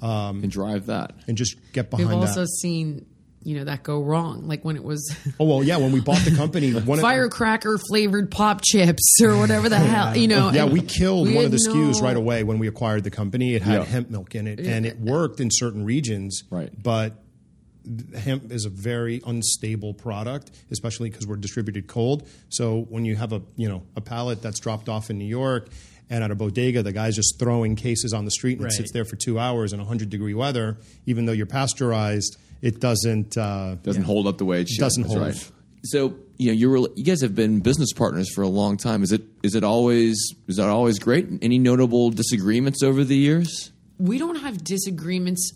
um, And drive that. and just get behind We've also that. seen you know that go wrong, like when it was Oh well, yeah. When we bought the company, [LAUGHS] one of- firecracker flavored pop chips or whatever the hell you know. yeah, and we killed we one of the had SKUs no- right away when we acquired the company. It had Yeah. hemp milk in it, and it worked in certain regions. Right. but hemp is a very unstable product, especially because we're distributed cold. So when you have a you know a pallet that's dropped off in New York. And at a bodega, the guy's just throwing cases on the street and Right. it sits there for two hours in 100 degree weather. Even though you're pasteurized, it doesn't uh, Doesn't hold up the way it should. doesn't That's hold. right. So you know you're you guys have been business partners for a long time. Is it is it always is that always great? Any notable disagreements over the years? we don't have disagreements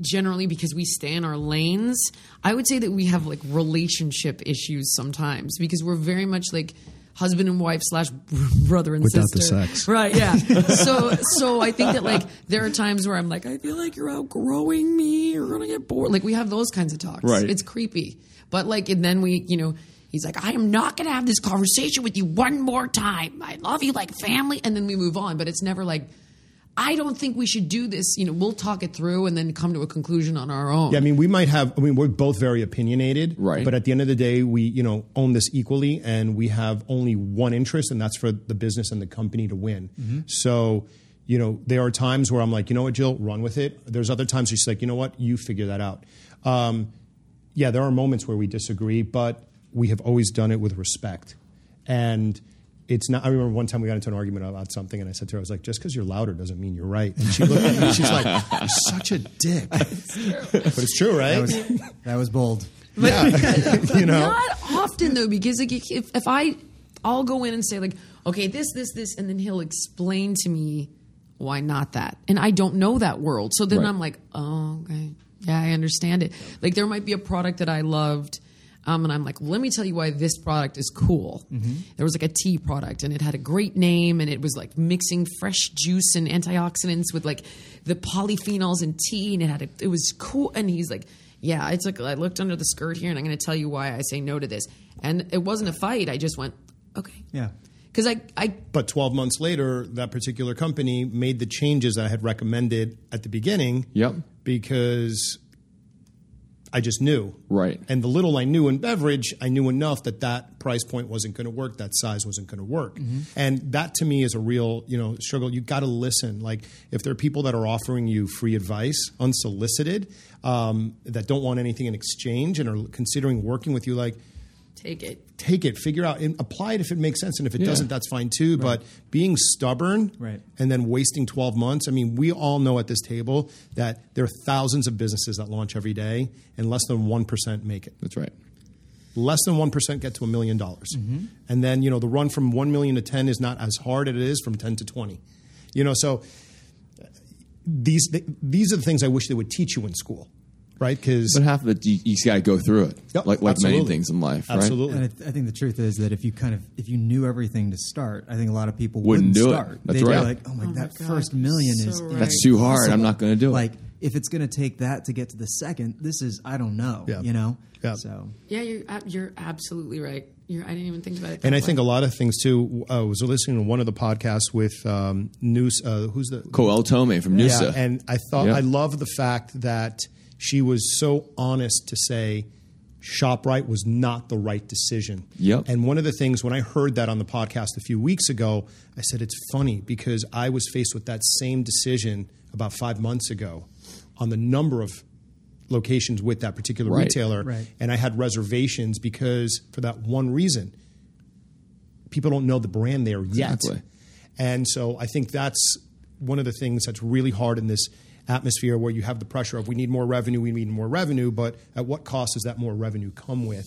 generally because we stay in our lanes. I would say that we have like relationship issues sometimes because we're very much like husband and wife slash [LAUGHS] brother and Without the sister. sex. right? Yeah. [LAUGHS] so so I think that like there are times where I'm like I feel like you're outgrowing me. You're gonna get bored. Like we have those kinds of talks. Right. It's creepy, but like and then we you know. He's like, I am not going to have this conversation with you one more time. I love you like family. And then we move on. But it's never like, I don't think we should do this. You know, we'll talk it through and then come to a conclusion on our own. Yeah, I mean, we might have. I mean, we're both very opinionated, Right. But at the end of the day, we you know own this equally, and we have only one interest, and that's for the business and the company to win. So, you know, there are times where I'm like, you know what, Jill, run with it. There's other times she's like, you know what, you figure that out. Um, yeah, there are moments where we disagree, but we have always done it with respect, and. It's not. I remember one time we got into an argument about something, and I said to her, "I was like, just because you're louder doesn't mean you're right." And she looked at me, and she's like, "You're such a dick," [LAUGHS] but it's true, right? That was, that was bold. [LAUGHS] [LAUGHS] you know, Not often though, because like if, if I, I'll go in and say like, okay, this, this, this, and then he'll explain to me why not that, and I don't know that world, so then Right. I'm like, oh, okay, yeah, I understand it. Like there might be a product that I loved. Um, and I'm like, let me tell you why this product is cool. There was like a tea product, and it had a great name, and it was like mixing fresh juice and antioxidants with like the polyphenols in tea, and it had a, it was cool. And he's like, yeah, I took I looked under the skirt here, and I'm going to tell you why I say no to this. And it wasn't a fight. I just went, okay, Yeah. because I I But 12 months later, that particular company made the changes I had recommended at the beginning. Yep. Because I just knew. Right. And the little I knew in beverage, I knew enough that that price point wasn't going to work, that size wasn't going to work. And that to me is a real, you know, struggle. You got to listen. Like if there are people that are offering you free advice, unsolicited, um, that don't want anything in exchange and are considering working with you, like, take it. take it, figure out, and apply it if it makes sense, and if it Yeah. doesn't, that's fine too. But being stubborn, Right. and then wasting twelve months. I mean, we all know at this table that there are thousands of businesses that launch every day, and less than one percent make it. That's right. Less than one percent get to a million dollars, and then you know the run from one million to ten is not as hard as it is from ten to twenty. You know, so uh, these these are the things I wish they would teach you in school, right? Because But half of it, you, you got to go through it, Yep, like like many things in life, right? absolutely. And I, th- I think the truth is that if you kind of if you knew everything to start, I think a lot of people Wouldn't wouldn't, do it. start. That's They'd right. be like, "Oh my, Oh my that God, first million is right. That's too hard. I'm not going to do it. like if it's going to take that to get to the second, this is I don't know. Yeah. You know. Yeah. So Yeah, you're you're absolutely right. You're, I didn't even think about it. And that I think a lot of things too. uh, I was listening to one of the podcasts with um, News. Uh, who's the Koel Thomae from Yeah, Noosa. and I thought Yeah. I love the fact that she was so honest to say ShopRite was not the right decision. Yep. And one of the things when I heard that on the podcast a few weeks ago, I said it's funny because I was faced with that same decision about five months ago on the number of locations with that particular Right. retailer, Right. and I had reservations because for that one reason, people don't know the brand there yet. Exactly. And so I think that's one of the things that's really hard in this atmosphere where you have the pressure of we need more revenue, we need more revenue, but at what cost does that more revenue come with?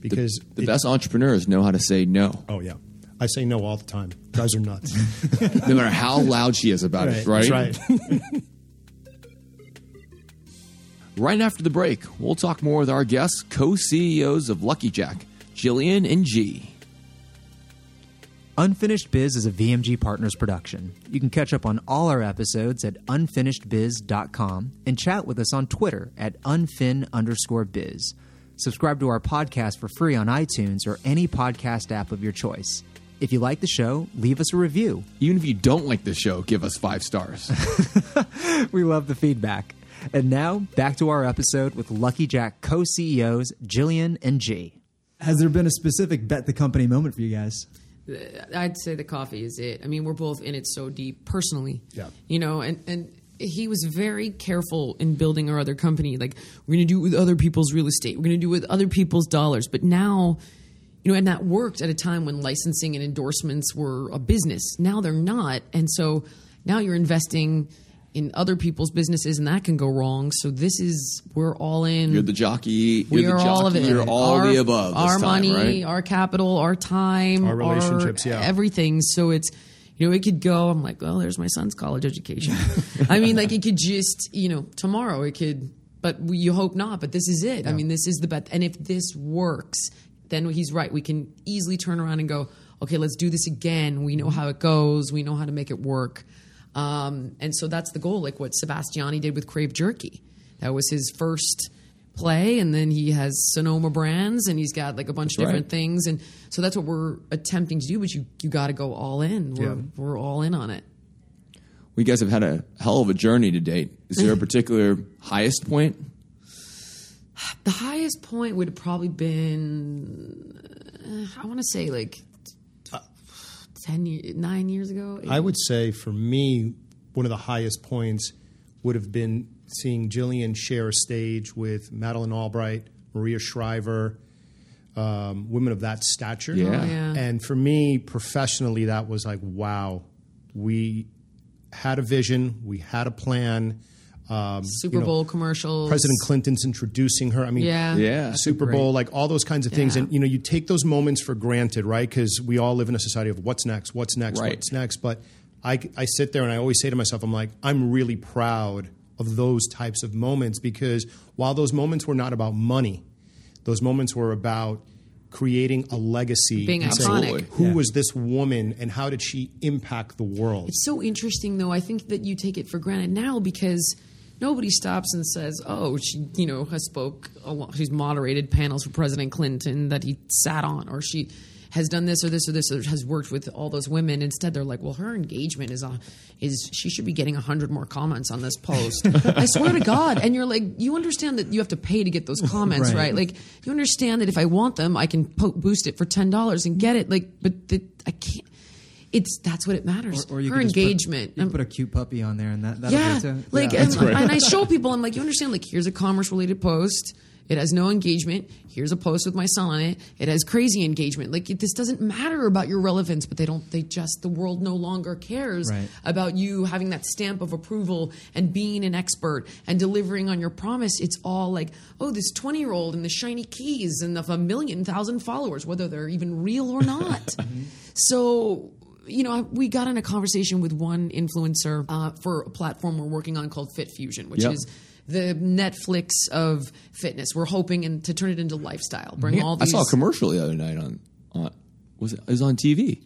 Because the it- best entrepreneurs know how to say no, Oh yeah, I say no all the time. Guys are nuts. [LAUGHS] no matter how loud she is about it. Right. That's right. [LAUGHS] Right after the break, we'll talk more with our guests, co-CEOs of Lucky Jack, Jillian and G. Unfinished Biz is a VMG Partners production. You can catch up on all our episodes at unfinishedbiz.com and chat with us on Twitter at unfin underscore biz. Subscribe to our podcast for free on iTunes or any podcast app of your choice. If you like the show, leave us a review. Even if you don't like the show, give us five stars. [LAUGHS] We love the feedback. And now, back to our episode with Lucky Jack co CEOs Jillian and G. Has there been a specific bet the company moment for you guys? I'd say the coffee is it. I mean, we're both in it so deep personally. Yeah. You know, and and he was very careful in building our other company. Like we're going to do it with other people's real estate. We're going to do it with other people's dollars. But now, you know, and that worked at a time when licensing and endorsements were a business. Now they're not, and so now you're investing in other people's businesses, and that can go wrong. So this is we're all in. You're the jockey. we you're are the jockey, all of it. You're all our, the above. this Our time, money, right? our capital, our time, Our relationships, yeah. everything. So it's you know it could go. I'm like, well, there's my son's college education. [LAUGHS] I mean, like it could just you know tomorrow it could, but we, you hope not. But this is it. I mean, this is the bet. And if this works, then he's right. We can easily turn around and go, okay, let's do this again. We know how it goes. We know how to make it work. Um, and so that's the goal, like what Sebastiani did with Krave Jerky. That was his first play, and then he has Sonoma brands, and he's got like a bunch of different Right. things, and so that's what we're attempting to do. But you you got to go all in. We're Yeah. we're all in on it. We guys have had a hell of a journey to date. Is there a [LAUGHS] particular highest point? The highest point would have probably been, uh, I want to say like ten years, nine years ago. I would say for me, one of the highest points would have been seeing Jillian share a stage with Madeleine Albright, Maria Shriver, um, women of that stature. Yeah. Oh, yeah. And for me, professionally, that was like, wow, we had a vision, we had a plan. Um, Super you know, Bowl commercials. President Clinton's introducing her. I mean, Yeah. Yeah. Super Bowl, like all those kinds of things. Yeah. And you know, you take those moments for granted, right? Because we all live in a society of what's next, what's next, Right. what's next. But I, I sit there and I always say to myself, I'm like, I'm really proud of those types of moments because while those moments were not about money, those moments were about creating a legacy. Being iconic. saying, Who Yeah. was this woman and how did she impact the world? It's so interesting, though. I think that you take it for granted now because nobody stops and says, "Oh, she, you know, has spoke. A lot, she's moderated panels for President Clinton that he sat on, or she has done this or this or this, or has worked with all those women." Instead, they're like, "Well, her engagement is a, is she should be getting hundred more comments on this post." I swear to God, and you're like, you understand that you have to pay to get those comments, Right. right? Like, you understand that if I want them, I can po- boost it for ten dollars and get it. Like, but the, I can't. It's that's what it matters. Or, or you her could just put- engagement. you put a cute puppy on there, and that that'll yeah, do it like Yeah. and, and I show people, I'm like, you understand? Like, here's a commerce related post. It has no engagement. Here's a post with my son on it. It has crazy engagement. Like it, this doesn't matter about your relevance, but they don't. They just the world no longer cares Right. about you having that stamp of approval and being an expert and delivering on your promise. It's all like, oh, this 20 year old and the shiny keys and the a million thousand followers, whether they're even real or not. [LAUGHS] Mm-hmm. so you know, we got in a conversation with one influencer uh, for a platform we're working on called Fit Fusion, which Yep. is the Netflix of fitness. We're hoping and to turn it into lifestyle. Bring all I saw a commercial the other night on, on was it, it was on TV.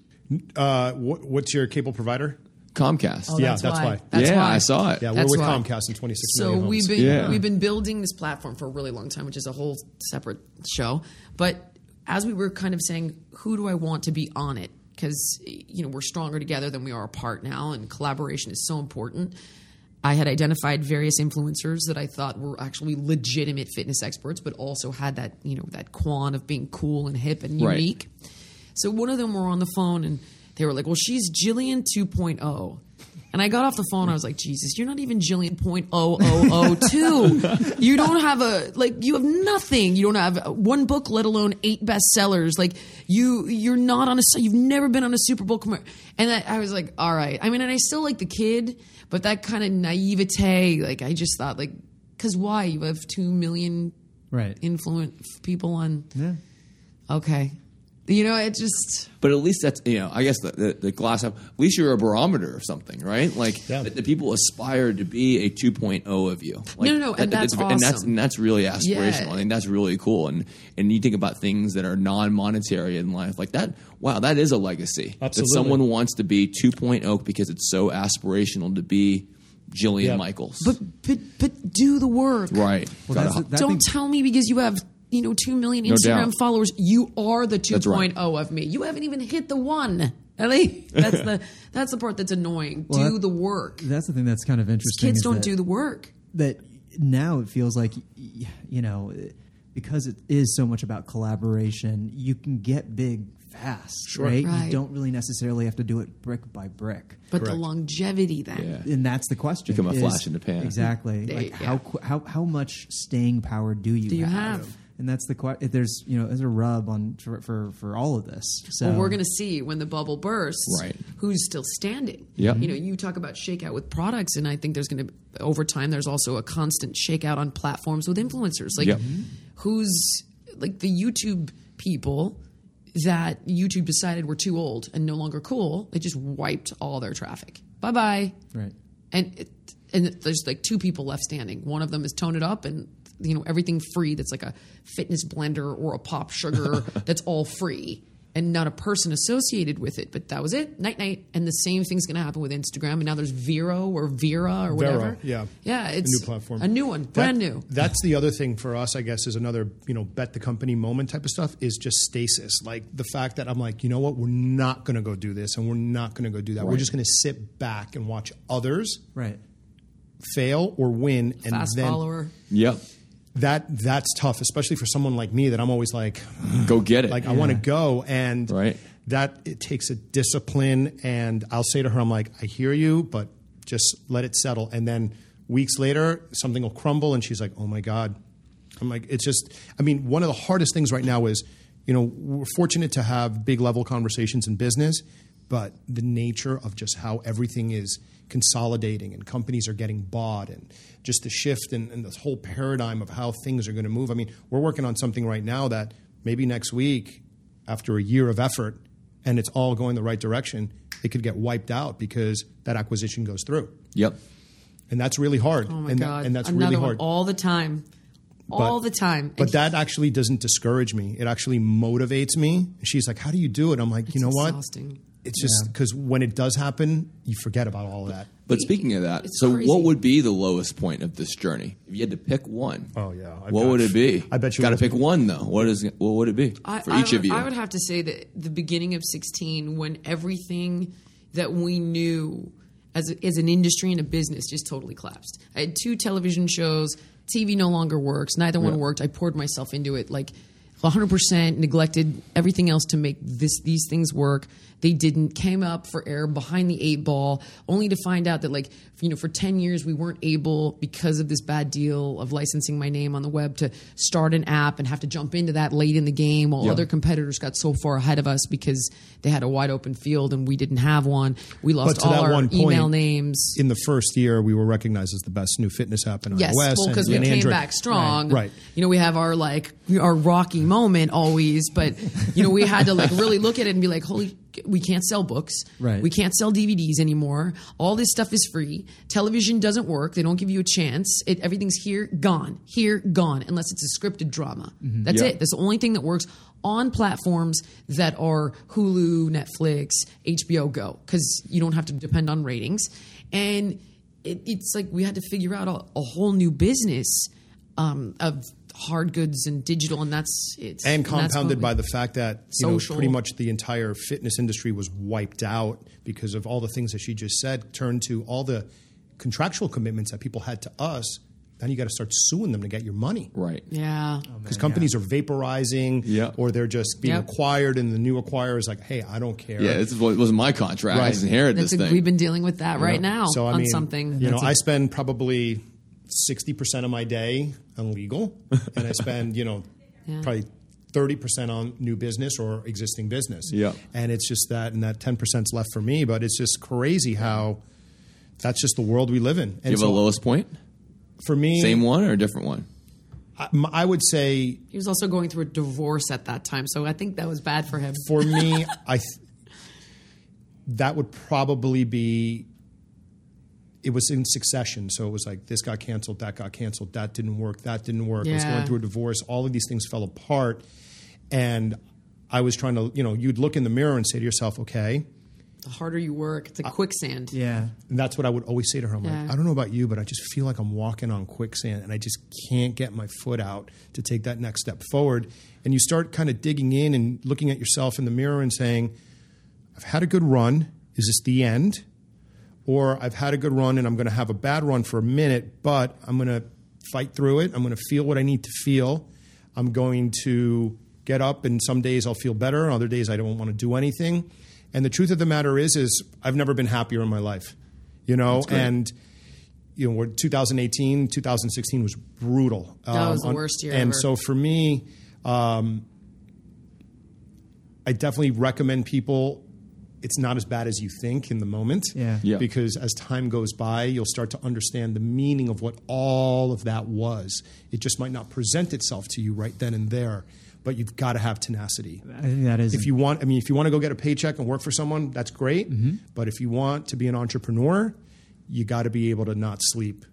Uh, what, what's your cable provider? Comcast. Oh, Yeah, that's, that's why. why. That's yeah, why. I saw it. Yeah, we're That's with why. Comcast in 26 So million we've been Yeah. we've been building this platform for a really long time, which is a whole separate show. But as we were kind of saying, who do I want to be on it? Because you know we're stronger together than we are apart now, and collaboration is so important. I had identified various influencers that I thought were actually legitimate fitness experts, but also had that you know that quan of being cool and hip and Right. unique. So one of them were on the phone and they were like, "Well, she's Jillian 2.0." And I got off the phone. I was like, "Jesus, you're not even Jillian 0.0002. [LAUGHS] you don't have a like. You have nothing. You don't have one book, let alone eight bestsellers. Like you, you're not on a. You've never been on a Super Bowl commercial." And I, I was like, "All right." I mean, and I still like the kid, but that kind of naivete, like I just thought, like, because why? You have two million right. influent people on. yeah. Okay. You know, it just But at least that's you know, I guess the, the, the glass half. At least you're a barometer of something, right? Like Yeah. the, the people aspire to be a 2.0 of you. Like, No, no, no, and that's and that's awesome. and that's really aspirational. Yeah. I think that's really cool. And and you think about things that are non-monetary in life, like that. Wow, that is a legacy. That someone wants to be 2.0 because it's so aspirational to be Jillian Yeah. Michaels. but but but do the work. right. Well, that's that Don't thing- tell me because you have you know two million No Instagram doubt. followers. You are the 2.0 That's right. Oh of me. You haven't even hit the one. Ellie, [LAUGHS] that's the that's the part that's annoying. Well, do that- the work. That's the thing that's kind of interesting. Kids don't that- do the work. that now it feels like you know because it is so much about collaboration you can get big fast right? Right. you don't really necessarily have to do it brick by brick But the longevity then. Yeah. and that's the question Become a is- flash in the pan. exactly They- like yeah. how how how much staying power do you Do you have, have? And that's the que- there's you know there's a rub on for for, for all of this. So Well, we're going to see when the bubble bursts, Right. who's still standing. Yep. You know, you talk about shakeout with products, and I think there's going to, over time, there's also a constant shakeout on platforms with influencers. Like, Yep. who's, like, the YouTube people that YouTube decided were too old and no longer cool, they just wiped all their traffic. Bye bye. right. And, it, and there's like two people left standing. One of them is Tone It Up and you know everything free that's like a fitness blender or a pop sugar [LAUGHS] that's all free and not a person associated with it. But that was it. Night night. And the same thing's going to happen with Instagram. And now there's Vero or Vera or whatever. yeah. yeah. It's a new platform. a new one, That- brand new. That's the other thing for us, I guess, is another you know bet the company moment type of stuff is just stasis. Like the fact that I'm like, you know what, we're not going to go do this, and we're not going to go do that. We're just going to sit back and watch others Right. fail or win, and then follower. Yep. That that's tough, especially for someone like me that I'm always like, [SIGHS] Go get it. like I want to go, and Right. that it takes a discipline. And I'll say to her, I'm like, I hear you, but just let it settle. And then weeks later, something will crumble, and she's like, Oh my god. I'm like, it's just. I mean, one of the hardest things right now is, you know, we're fortunate to have big level conversations in business, but the nature of just how everything is consolidating and companies are getting bought and just the shift and, and the whole paradigm of how things are going to move. I mean, we're working on something right now that maybe next week, after a year of effort, and it's all going the right direction, it could get wiped out because that acquisition goes through. Yep. And that's really hard. Oh my and, that- God. and that's Another really one hard. all the time. all the time. But And that actually doesn't discourage me. It actually motivates me. She's like, How do you do it? I'm like, You know what? Exhausting. It's just because when it does happen, you forget about all of that. But speaking of that, It's so crazy. what would be the lowest point of this journey? If you had to pick one, Oh, yeah. I what bet- would it be? I bet you got to it- pick one though. What is? What would it be I, for I each would, of you? I would have to say that the beginning of 16, when everything that we knew as, a, as an industry and a business just totally collapsed. I had two television shows. TV no longer works. Neither one Yeah. worked. I poured myself into it like 100% neglected everything else to make this these things work. They didn't came up for air behind the eight ball, only to find out that like you know for ten years we weren't able because of this bad deal of licensing my name on the web to start an app and have to jump into that late in the game while Yeah. other competitors got so far ahead of us because they had a wide open field and we didn't have one. We lost all that our one email point, names. In the first year, we were recognized as the best new fitness app in Yes, iOS and, because we came Android. back strong. Right. You know, we have our like our rocky moment always, but you know, we had to like really look at it and be like, holy, we can't sell books. Right. We can't sell DVDs anymore. All this stuff is free. Television doesn't work. They don't give you a chance. It, everything's here, gone, here, gone, unless it's a scripted drama. That's Yeah. it. That's the only thing that works on platforms that are Hulu, Netflix, HBO Go, because you don't have to depend on ratings. And it, it's like we had to figure out a, a whole new business um, of hard goods and digital, and that's it's and compounded what by the fact that you know pretty much the entire fitness industry was wiped out because of all the things that she just said turned to all the contractual commitments that people had to us then you got to start suing them to get your money right. yeah. Oh, because companies are vaporizing Yeah. or they're just being Yep. acquired and the new acquirer is like hey i don't care Yeah, this wasn't my contract. I Right. just inherited That's this a, thing. we've been dealing with that right now so I on mean, something. You know, That's a- I spend probably sixty percent of my day on legal, [LAUGHS] and I spend you know Yeah. probably thirty percent on new business or existing business. Yeah. and it's just that, and that ten percent's left for me. But it's just crazy how that's just the world we live in. And Do you have so a lowest point? for me, Same one or a different one? I, I would say he was also going through a divorce at that time, so I think that was bad for him. for me, [LAUGHS] I th- that would probably be. It was in succession, so it was like this got canceled, that got canceled, that didn't work, that didn't work. I was going through a divorce. All of these things fell apart, and I was trying to, you know, you'd look in the mirror and say to yourself, okay. The harder you work, it's a quicksand. Yeah. And that's what I would always say to her. I'm Yeah. like, I don't know about you, but I just feel like I'm walking on quicksand and I just can't get my foot out to take that next step forward. And you start kind of digging in and looking at yourself in the mirror and saying, I've had a good run. Is this the end? Or I've had a good run and I'm going to have a bad run for a minute, but I'm going to fight through it. I'm going to feel what I need to feel. I'm going to get up and some days I'll feel better, other days I don't want to do anything. And the truth of the matter is is I've never been happier in my life. You know, and you know, we're 2018, 2016 was brutal. That was the on- worst year And ever. so for me, um, I definitely recommend people. It's not as bad as you think in the moment. Yeah. Yeah. Because as time goes by, you'll start to understand the meaning of what all of that was. It just might not present itself to you right then and there, but you've got to have tenacity. I think that is If you want, I mean, if you want to go get a paycheck and work for someone, that's great. Mm-hmm. But if you want to be an entrepreneur, you got to be able to not sleep.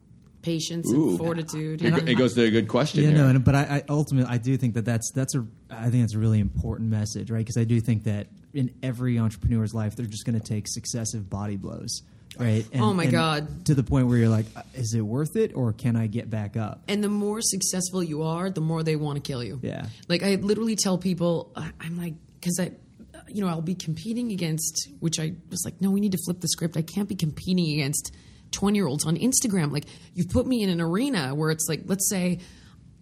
Patience Ooh. and fortitude. It, go- it goes to a good question. Yeah, here. no, and, but I, I ultimately I do think that that's that's a I think that's a really important message, right? Because I do think that in every entrepreneur's life, they're just going to take successive body blows, right? And, Oh my and God. To the point where you're like, uh, is it worth it, or can I get back up? And the more successful you are, the more they want to kill you. Yeah. Like I literally tell people, I'm like, because I, you know, I'll be competing against, which I was like, no, we need to flip the script. I can't be competing against 20 year olds on Instagram. Like you've put me in an arena where it's like, let's say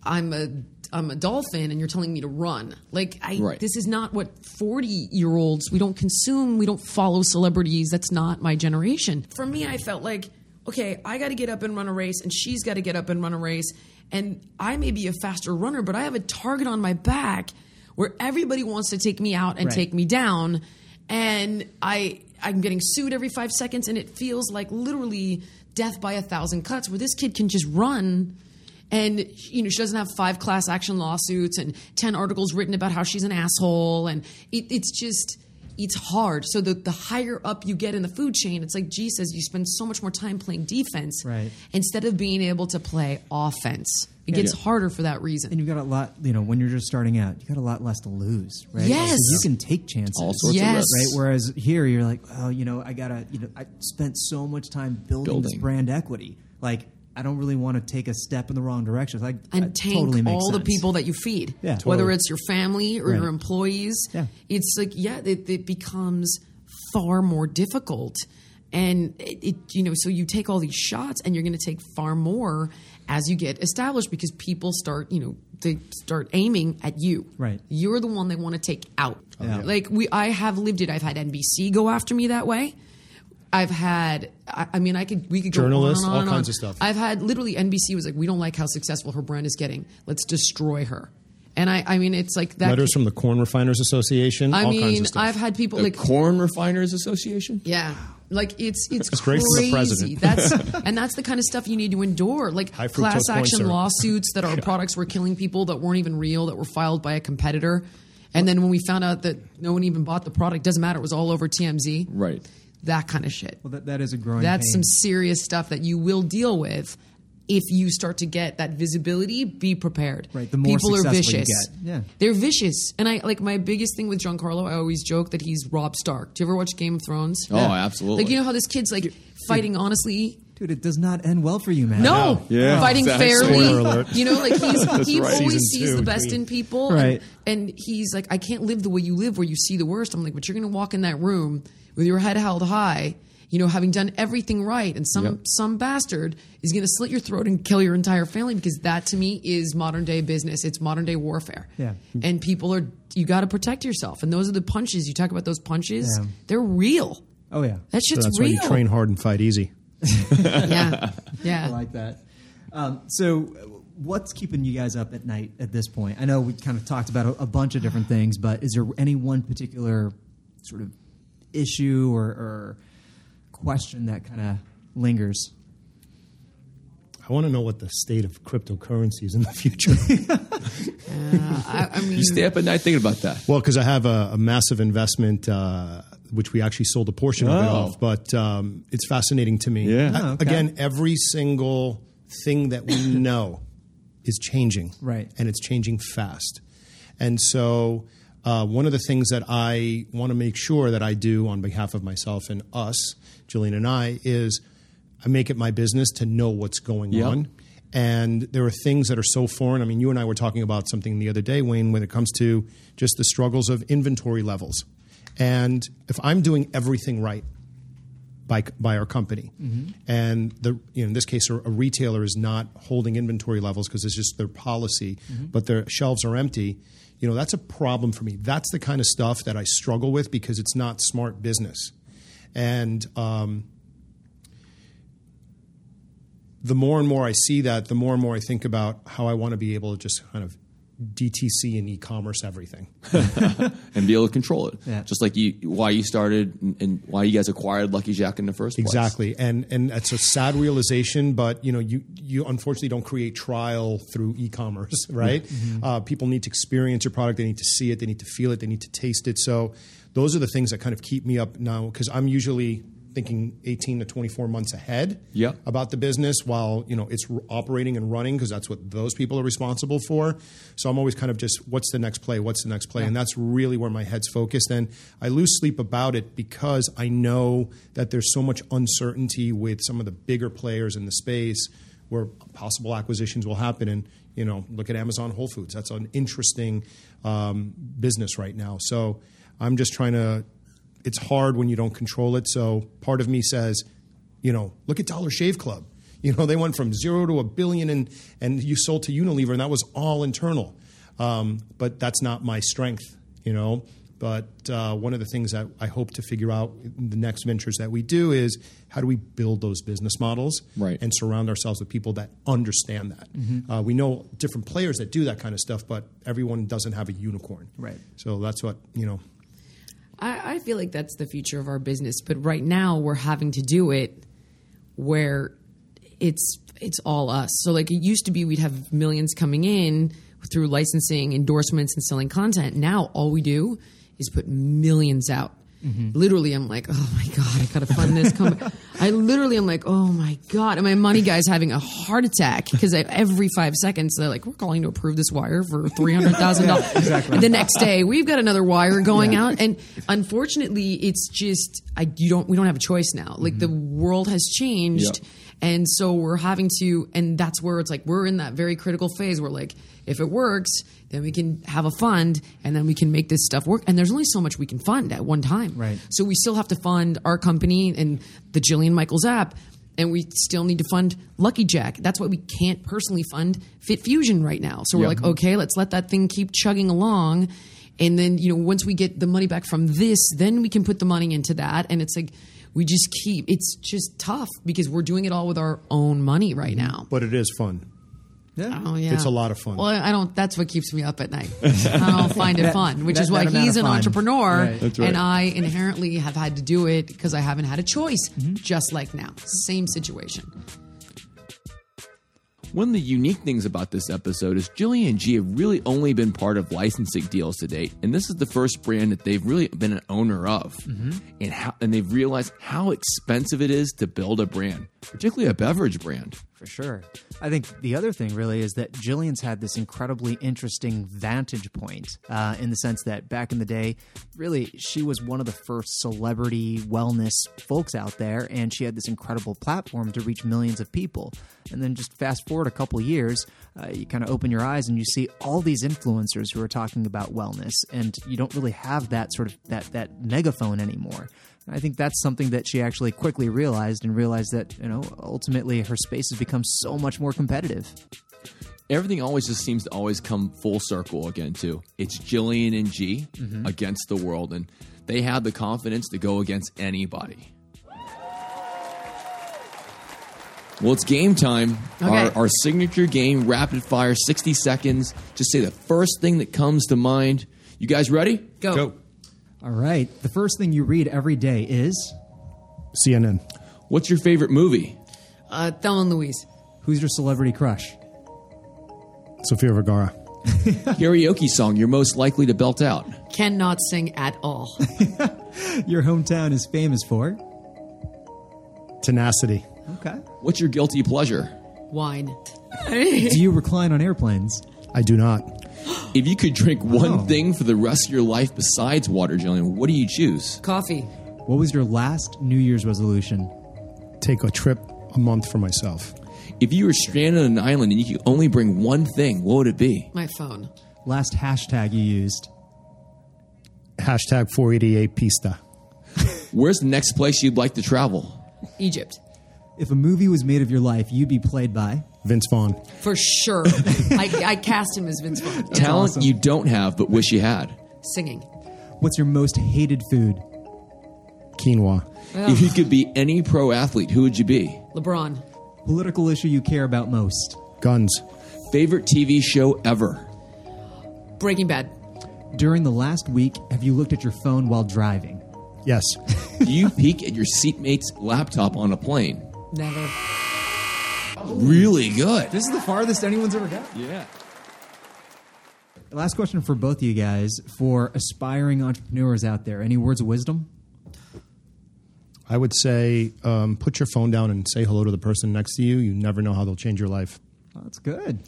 I'm a I'm a dolphin and you're telling me to run. Like I Right. this is not what 40 year olds we don't consume, we don't follow celebrities. That's not my generation. For me, I felt like okay, I got to get up and run a race and she's got to get up and run a race and I may be a faster runner, but I have a target on my back where everybody wants to take me out and Right. take me down and I I'm getting sued every 5 seconds and it feels like literally death by a thousand cuts where this kid can just run and you know she doesn't have five class action lawsuits and 10 articles written about how she's an asshole and it, it's just it's hard so the, the higher up you get in the food chain it's like g says you spend so much more time playing defense Right. instead of being able to play offense it gets Yeah. harder for that reason And you've got a lot, you know, when you're just starting out, you got a lot less to lose, right? Yes. So you can take chances. All sorts Yes. of risks. right? Whereas here, you're like, oh, you know, I gotta, you know, I spent so much time building, this brand equity. Like, I don't really want to take a step in the wrong direction. Like, and that tank totally makes all the people that you feed. Yeah. Whether it's your family or Right. your employees. Yeah. It's like, yeah, it, it becomes far more difficult. And it, it, you know, so you take all these shots and you're going to take far more as you get established because people start, you know, they start aiming at you. Right. You're the one they want to take out. Oh, yeah. Like we, I have lived it. I've had NBC go after me that way. I've had, I, I mean, I could, we could go Journalists, on and on all and on. kinds of stuff. I've had literally NBC was like, we don't like how successful her brand is getting. Let's destroy her. And I, I mean, it's like that. Letters from the Corn Refiners Association, I all mean, kinds of stuff. I've had people The like, Corn Refiners Association. yeah, like it's it's Disgrace to the crazy. president. That's [LAUGHS] and that's the kind of stuff you need to endure, like class action syrup. lawsuits that our products were killing people that weren't even real, that were filed by a competitor. And then when we found out that no one even bought the product, doesn't matter. It was all over TMZ. Right. That kind of shit. Well, that, that is a growing. That's pain. some serious stuff that you will deal with if you start to get that visibility. Be prepared. Right, the more people are successful you vicious. get. Yeah. they're vicious. And I like my biggest thing with Giancarlo. I always joke that he's Robb Stark. Do you ever watch Game of Thrones? Oh, absolutely. Like you know how this kid's like fighting honestly. dude. It does not end well for you, man. No, Yeah, fighting exactly. fairly. You know, like he's [LAUGHS] he right. always Season sees two, the best Queen. in people, Right. And, and he's like, I can't live the way you live, where you see the worst. I'm like, but you're going to walk in that room with your head held high, you know, having done everything right, and some Yep. some bastard is going to slit your throat and kill your entire family because that to me is modern day business. It's modern day warfare. Yeah. and people are you got to protect yourself, and those are the punches. You talk about those punches; Yeah. they're real. Oh yeah. That So shit's that's why real. you train hard and fight easy. [LAUGHS] yeah, [LAUGHS] yeah. I like that. Um, so, what's keeping you guys up at night at this point? I know we kind of talked about a, a bunch of different things, but is there any one particular sort of issue or, or question that kind of lingers? I want to know what the state of cryptocurrency is in the future. [LAUGHS] I, I mean, You stay up at night thinking about that. well, because I have a, a massive investment, uh, which we actually sold a portion of it Oh. off, but um, it's fascinating to me. Yeah. Uh, Oh, okay. Again, every single thing that we [LAUGHS] know is changing. Right. And it's changing fast. And so, uh, one of the things that I want to make sure that I do on behalf of myself and us, Jillian and I, is I make it my business to know what's going Yep. on. And there are things that are so foreign. I mean, you and I were talking about something the other day, Wayne, when it comes to just the struggles of inventory levels. And if I'm doing everything right, by by our company, mm-hmm. and the you know in this case a, a retailer is not holding inventory levels because it's just their policy, mm-hmm. but their shelves are empty. You know that's a problem for me. That's the kind of stuff that I struggle with because it's not smart business, and um, the more and more I see that, the more and more I think about how I want to be able to just kind of DTC and e-commerce everything. [LAUGHS] and be able to control it. Yeah. Just like you, why you started and, and why you guys acquired Lucky Jack in the first place. Exactly, and and it's a sad realization, but you know, you you unfortunately don't create trial through e-commerce, [LAUGHS] right? Uh, people need to experience your product, they need to see it, they need to feel it, they need to taste it. So those are the things that kind of keep me up now because I'm usually thinking 18 to 24 months ahead Yeah. about the business while you know it's operating and running because that's what those people are responsible for. So i'm always kind of just what's the next play? What's the next play? And that's really where my head's focused. And i lose sleep about it because i know that there's so much uncertainty with some of the bigger players in the space where possible acquisitions will happen. And you know look at amazon whole foods. That's an interesting um, business right now. So i'm just trying to it's hard when you don't control it. So part of me says, you know, look at Dollar Shave Club. [LAUGHS] You know, they went from zero to a billion, and and you sold to Unilever, and that was all internal. Um, but that's not my strength, you know. But uh, one of the things that I hope to figure out in the next ventures that we do is how do we build those business models Right. and surround ourselves with people that understand that. Uh, we know different players that do that kind of stuff, but everyone doesn't have a unicorn. Right. So that's what you know. I, I feel like that's the future of our business, but right now we're having to do it where it's it's all us. So like it used to be we'd have millions coming in through licensing, endorsements, and selling content. Now all we do is put millions out. Mm-hmm. Literally, I'm like, oh my god, I gotta fund this. Come, [LAUGHS] I literally, am like, oh my god, and my money guy's having a heart attack because every five seconds they're like, we're calling to approve this wire for [LAUGHS] three hundred thousand dollars. And the next day, we've got another wire going out, and unfortunately, it's just I you don't we don't have a choice now. Like mm-hmm. the world has changed. Yeah. And so we're having to, and that's where it's like we're in that very critical phase where, like, if it works, then we can have a fund and then we can make this stuff work. And there's only so much we can fund at one time. Right. So we still have to fund our company and the Jillian Michaels app. And we still need to fund Lucky Jack. That's why we can't personally fund Fit Fusion right now. So we're Yeah. like, okay, let's let that thing keep chugging along. And then, you know, once we get the money back from this, then we can put the money into that. And it's like, we just keep, it's just tough because we're doing it all with our own money right now. But it is fun. Yeah. Oh yeah, It's a lot of fun. Well, I don't. That's what keeps me up at night. I don't [LAUGHS] find it That- fun, which that- is why he's an fun. entrepreneur, Right. That's right. and I inherently have had to do it because I haven't had a choice. Mm-hmm. Just like now, same situation. One of the unique things about this episode is Jillian and G have really only been part of licensing deals to date, and this is the first brand that they've really been an owner of, mm-hmm. and how and they've realized how expensive it is to build a brand, particularly a beverage brand. For sure. I think the other thing really is that Jillian's had this incredibly interesting vantage point uh, in the sense that back in the day, really, she was one of the first celebrity wellness folks out there, and she had this incredible platform to reach millions of people. And then just fast forward a couple years, uh, you kind of open your eyes and you see all these influencers who are talking about wellness, and you don't really have that sort of that that megaphone anymore. I think that's something that she actually quickly realized and realized that, you know, ultimately her space has become so much more competitive. Everything always just seems to always come full circle again too. It's Jillian and G mm-hmm. against the world, and they have the confidence to go against anybody. Well, it's game time. Okay. Our, our signature game, rapid fire, 60 seconds. Just say the first thing that comes to mind. You guys ready? Go. Go. All right. The first thing you read every day is CNN. What's your favorite movie? Uh, Thelma and Louise. Who's your celebrity crush? Sofia Vergara. [LAUGHS] [LAUGHS] Karaoke song you're most likely to belt out. Cannot sing at all. [LAUGHS] Your hometown is famous for? Tenacity. Okay. What's your guilty pleasure? Wine. Do you recline on airplanes? I do not. If you could drink one Oh. thing for the rest of your life besides water, Jillian, what do you choose? Coffee. What was your last New Year's resolution? Take a trip a month for myself. If you were stranded on an island and you could only bring one thing, what would it be? My phone. Last hashtag you used? Hashtag 488 Pista. Where's the next place you'd like to travel? Egypt. If a movie was made of your life, you'd be played by? Vince Vaughn. For sure. [LAUGHS] I, I cast him as Vince Vaughn. Yeah. Talent awesome. you don't have but wish you had. Singing. What's your most hated food? Quinoa. If you could be any pro athlete, who would you be? LeBron. Political issue you care about most. Guns. Favorite TV show ever? Breaking Bad. During the last week, have you looked at your phone while driving? Yes. [LAUGHS] Do you peek at your seatmate's laptop on a plane? Never. Really good. This is the farthest anyone's ever got. Yeah. Last question for both of you guys. For aspiring entrepreneurs out there, any words of wisdom? I would say um, put your phone down and say hello to the person next to you. You never know how they'll change your life. That's good.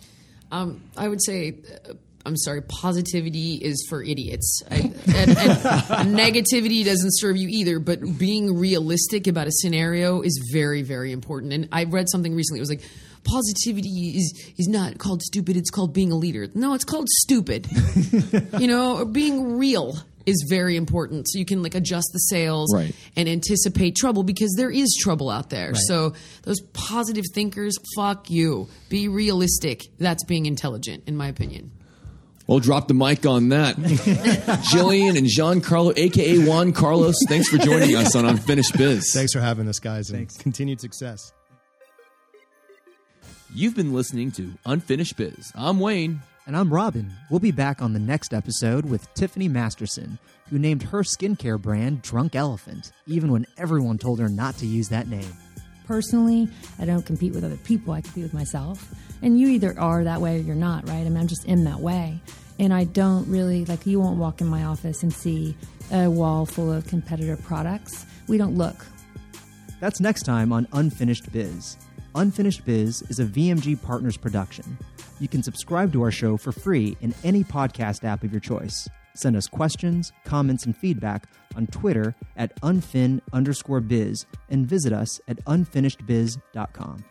Um, I would say, uh, I'm sorry, positivity is for idiots. I, and, and [LAUGHS] negativity doesn't serve you either, but being realistic about a scenario is very, very important. And I read something recently, it was like, positivity is, is not called stupid, it's called being a leader. No, it's called stupid. [LAUGHS] you know, being real is very important so you can like adjust the sales Right. and anticipate trouble because there is trouble out there. So those positive thinkers, fuck you. Be realistic. That's being intelligent, in my opinion. Well, drop the mic on that. [LAUGHS] Jillian and Giancarlo, aka Juan Carlos, thanks for joining us on Unfinished Biz. Thanks for having us, guys, and Thanks. continued success. You've been listening to Unfinished Biz. I'm Wayne. And I'm Robin. We'll be back on the next episode with Tiffany Masterson, who named her skincare brand Drunk Elephant, even when everyone told her not to use that name. personally, I don't compete with other people. I compete with myself. And you either are that way or you're not, right? I mean, I'm just in that way. And I don't really, like, you won't walk in my office and see a wall full of competitor products. We don't look. That's next time on Unfinished Biz. Unfinished Biz is a VMG Partners production. You can subscribe to our show for free in any podcast app of your choice. Send us questions, comments, and feedback on Twitter at unfin underscore biz and visit us at unfinishedbiz.com.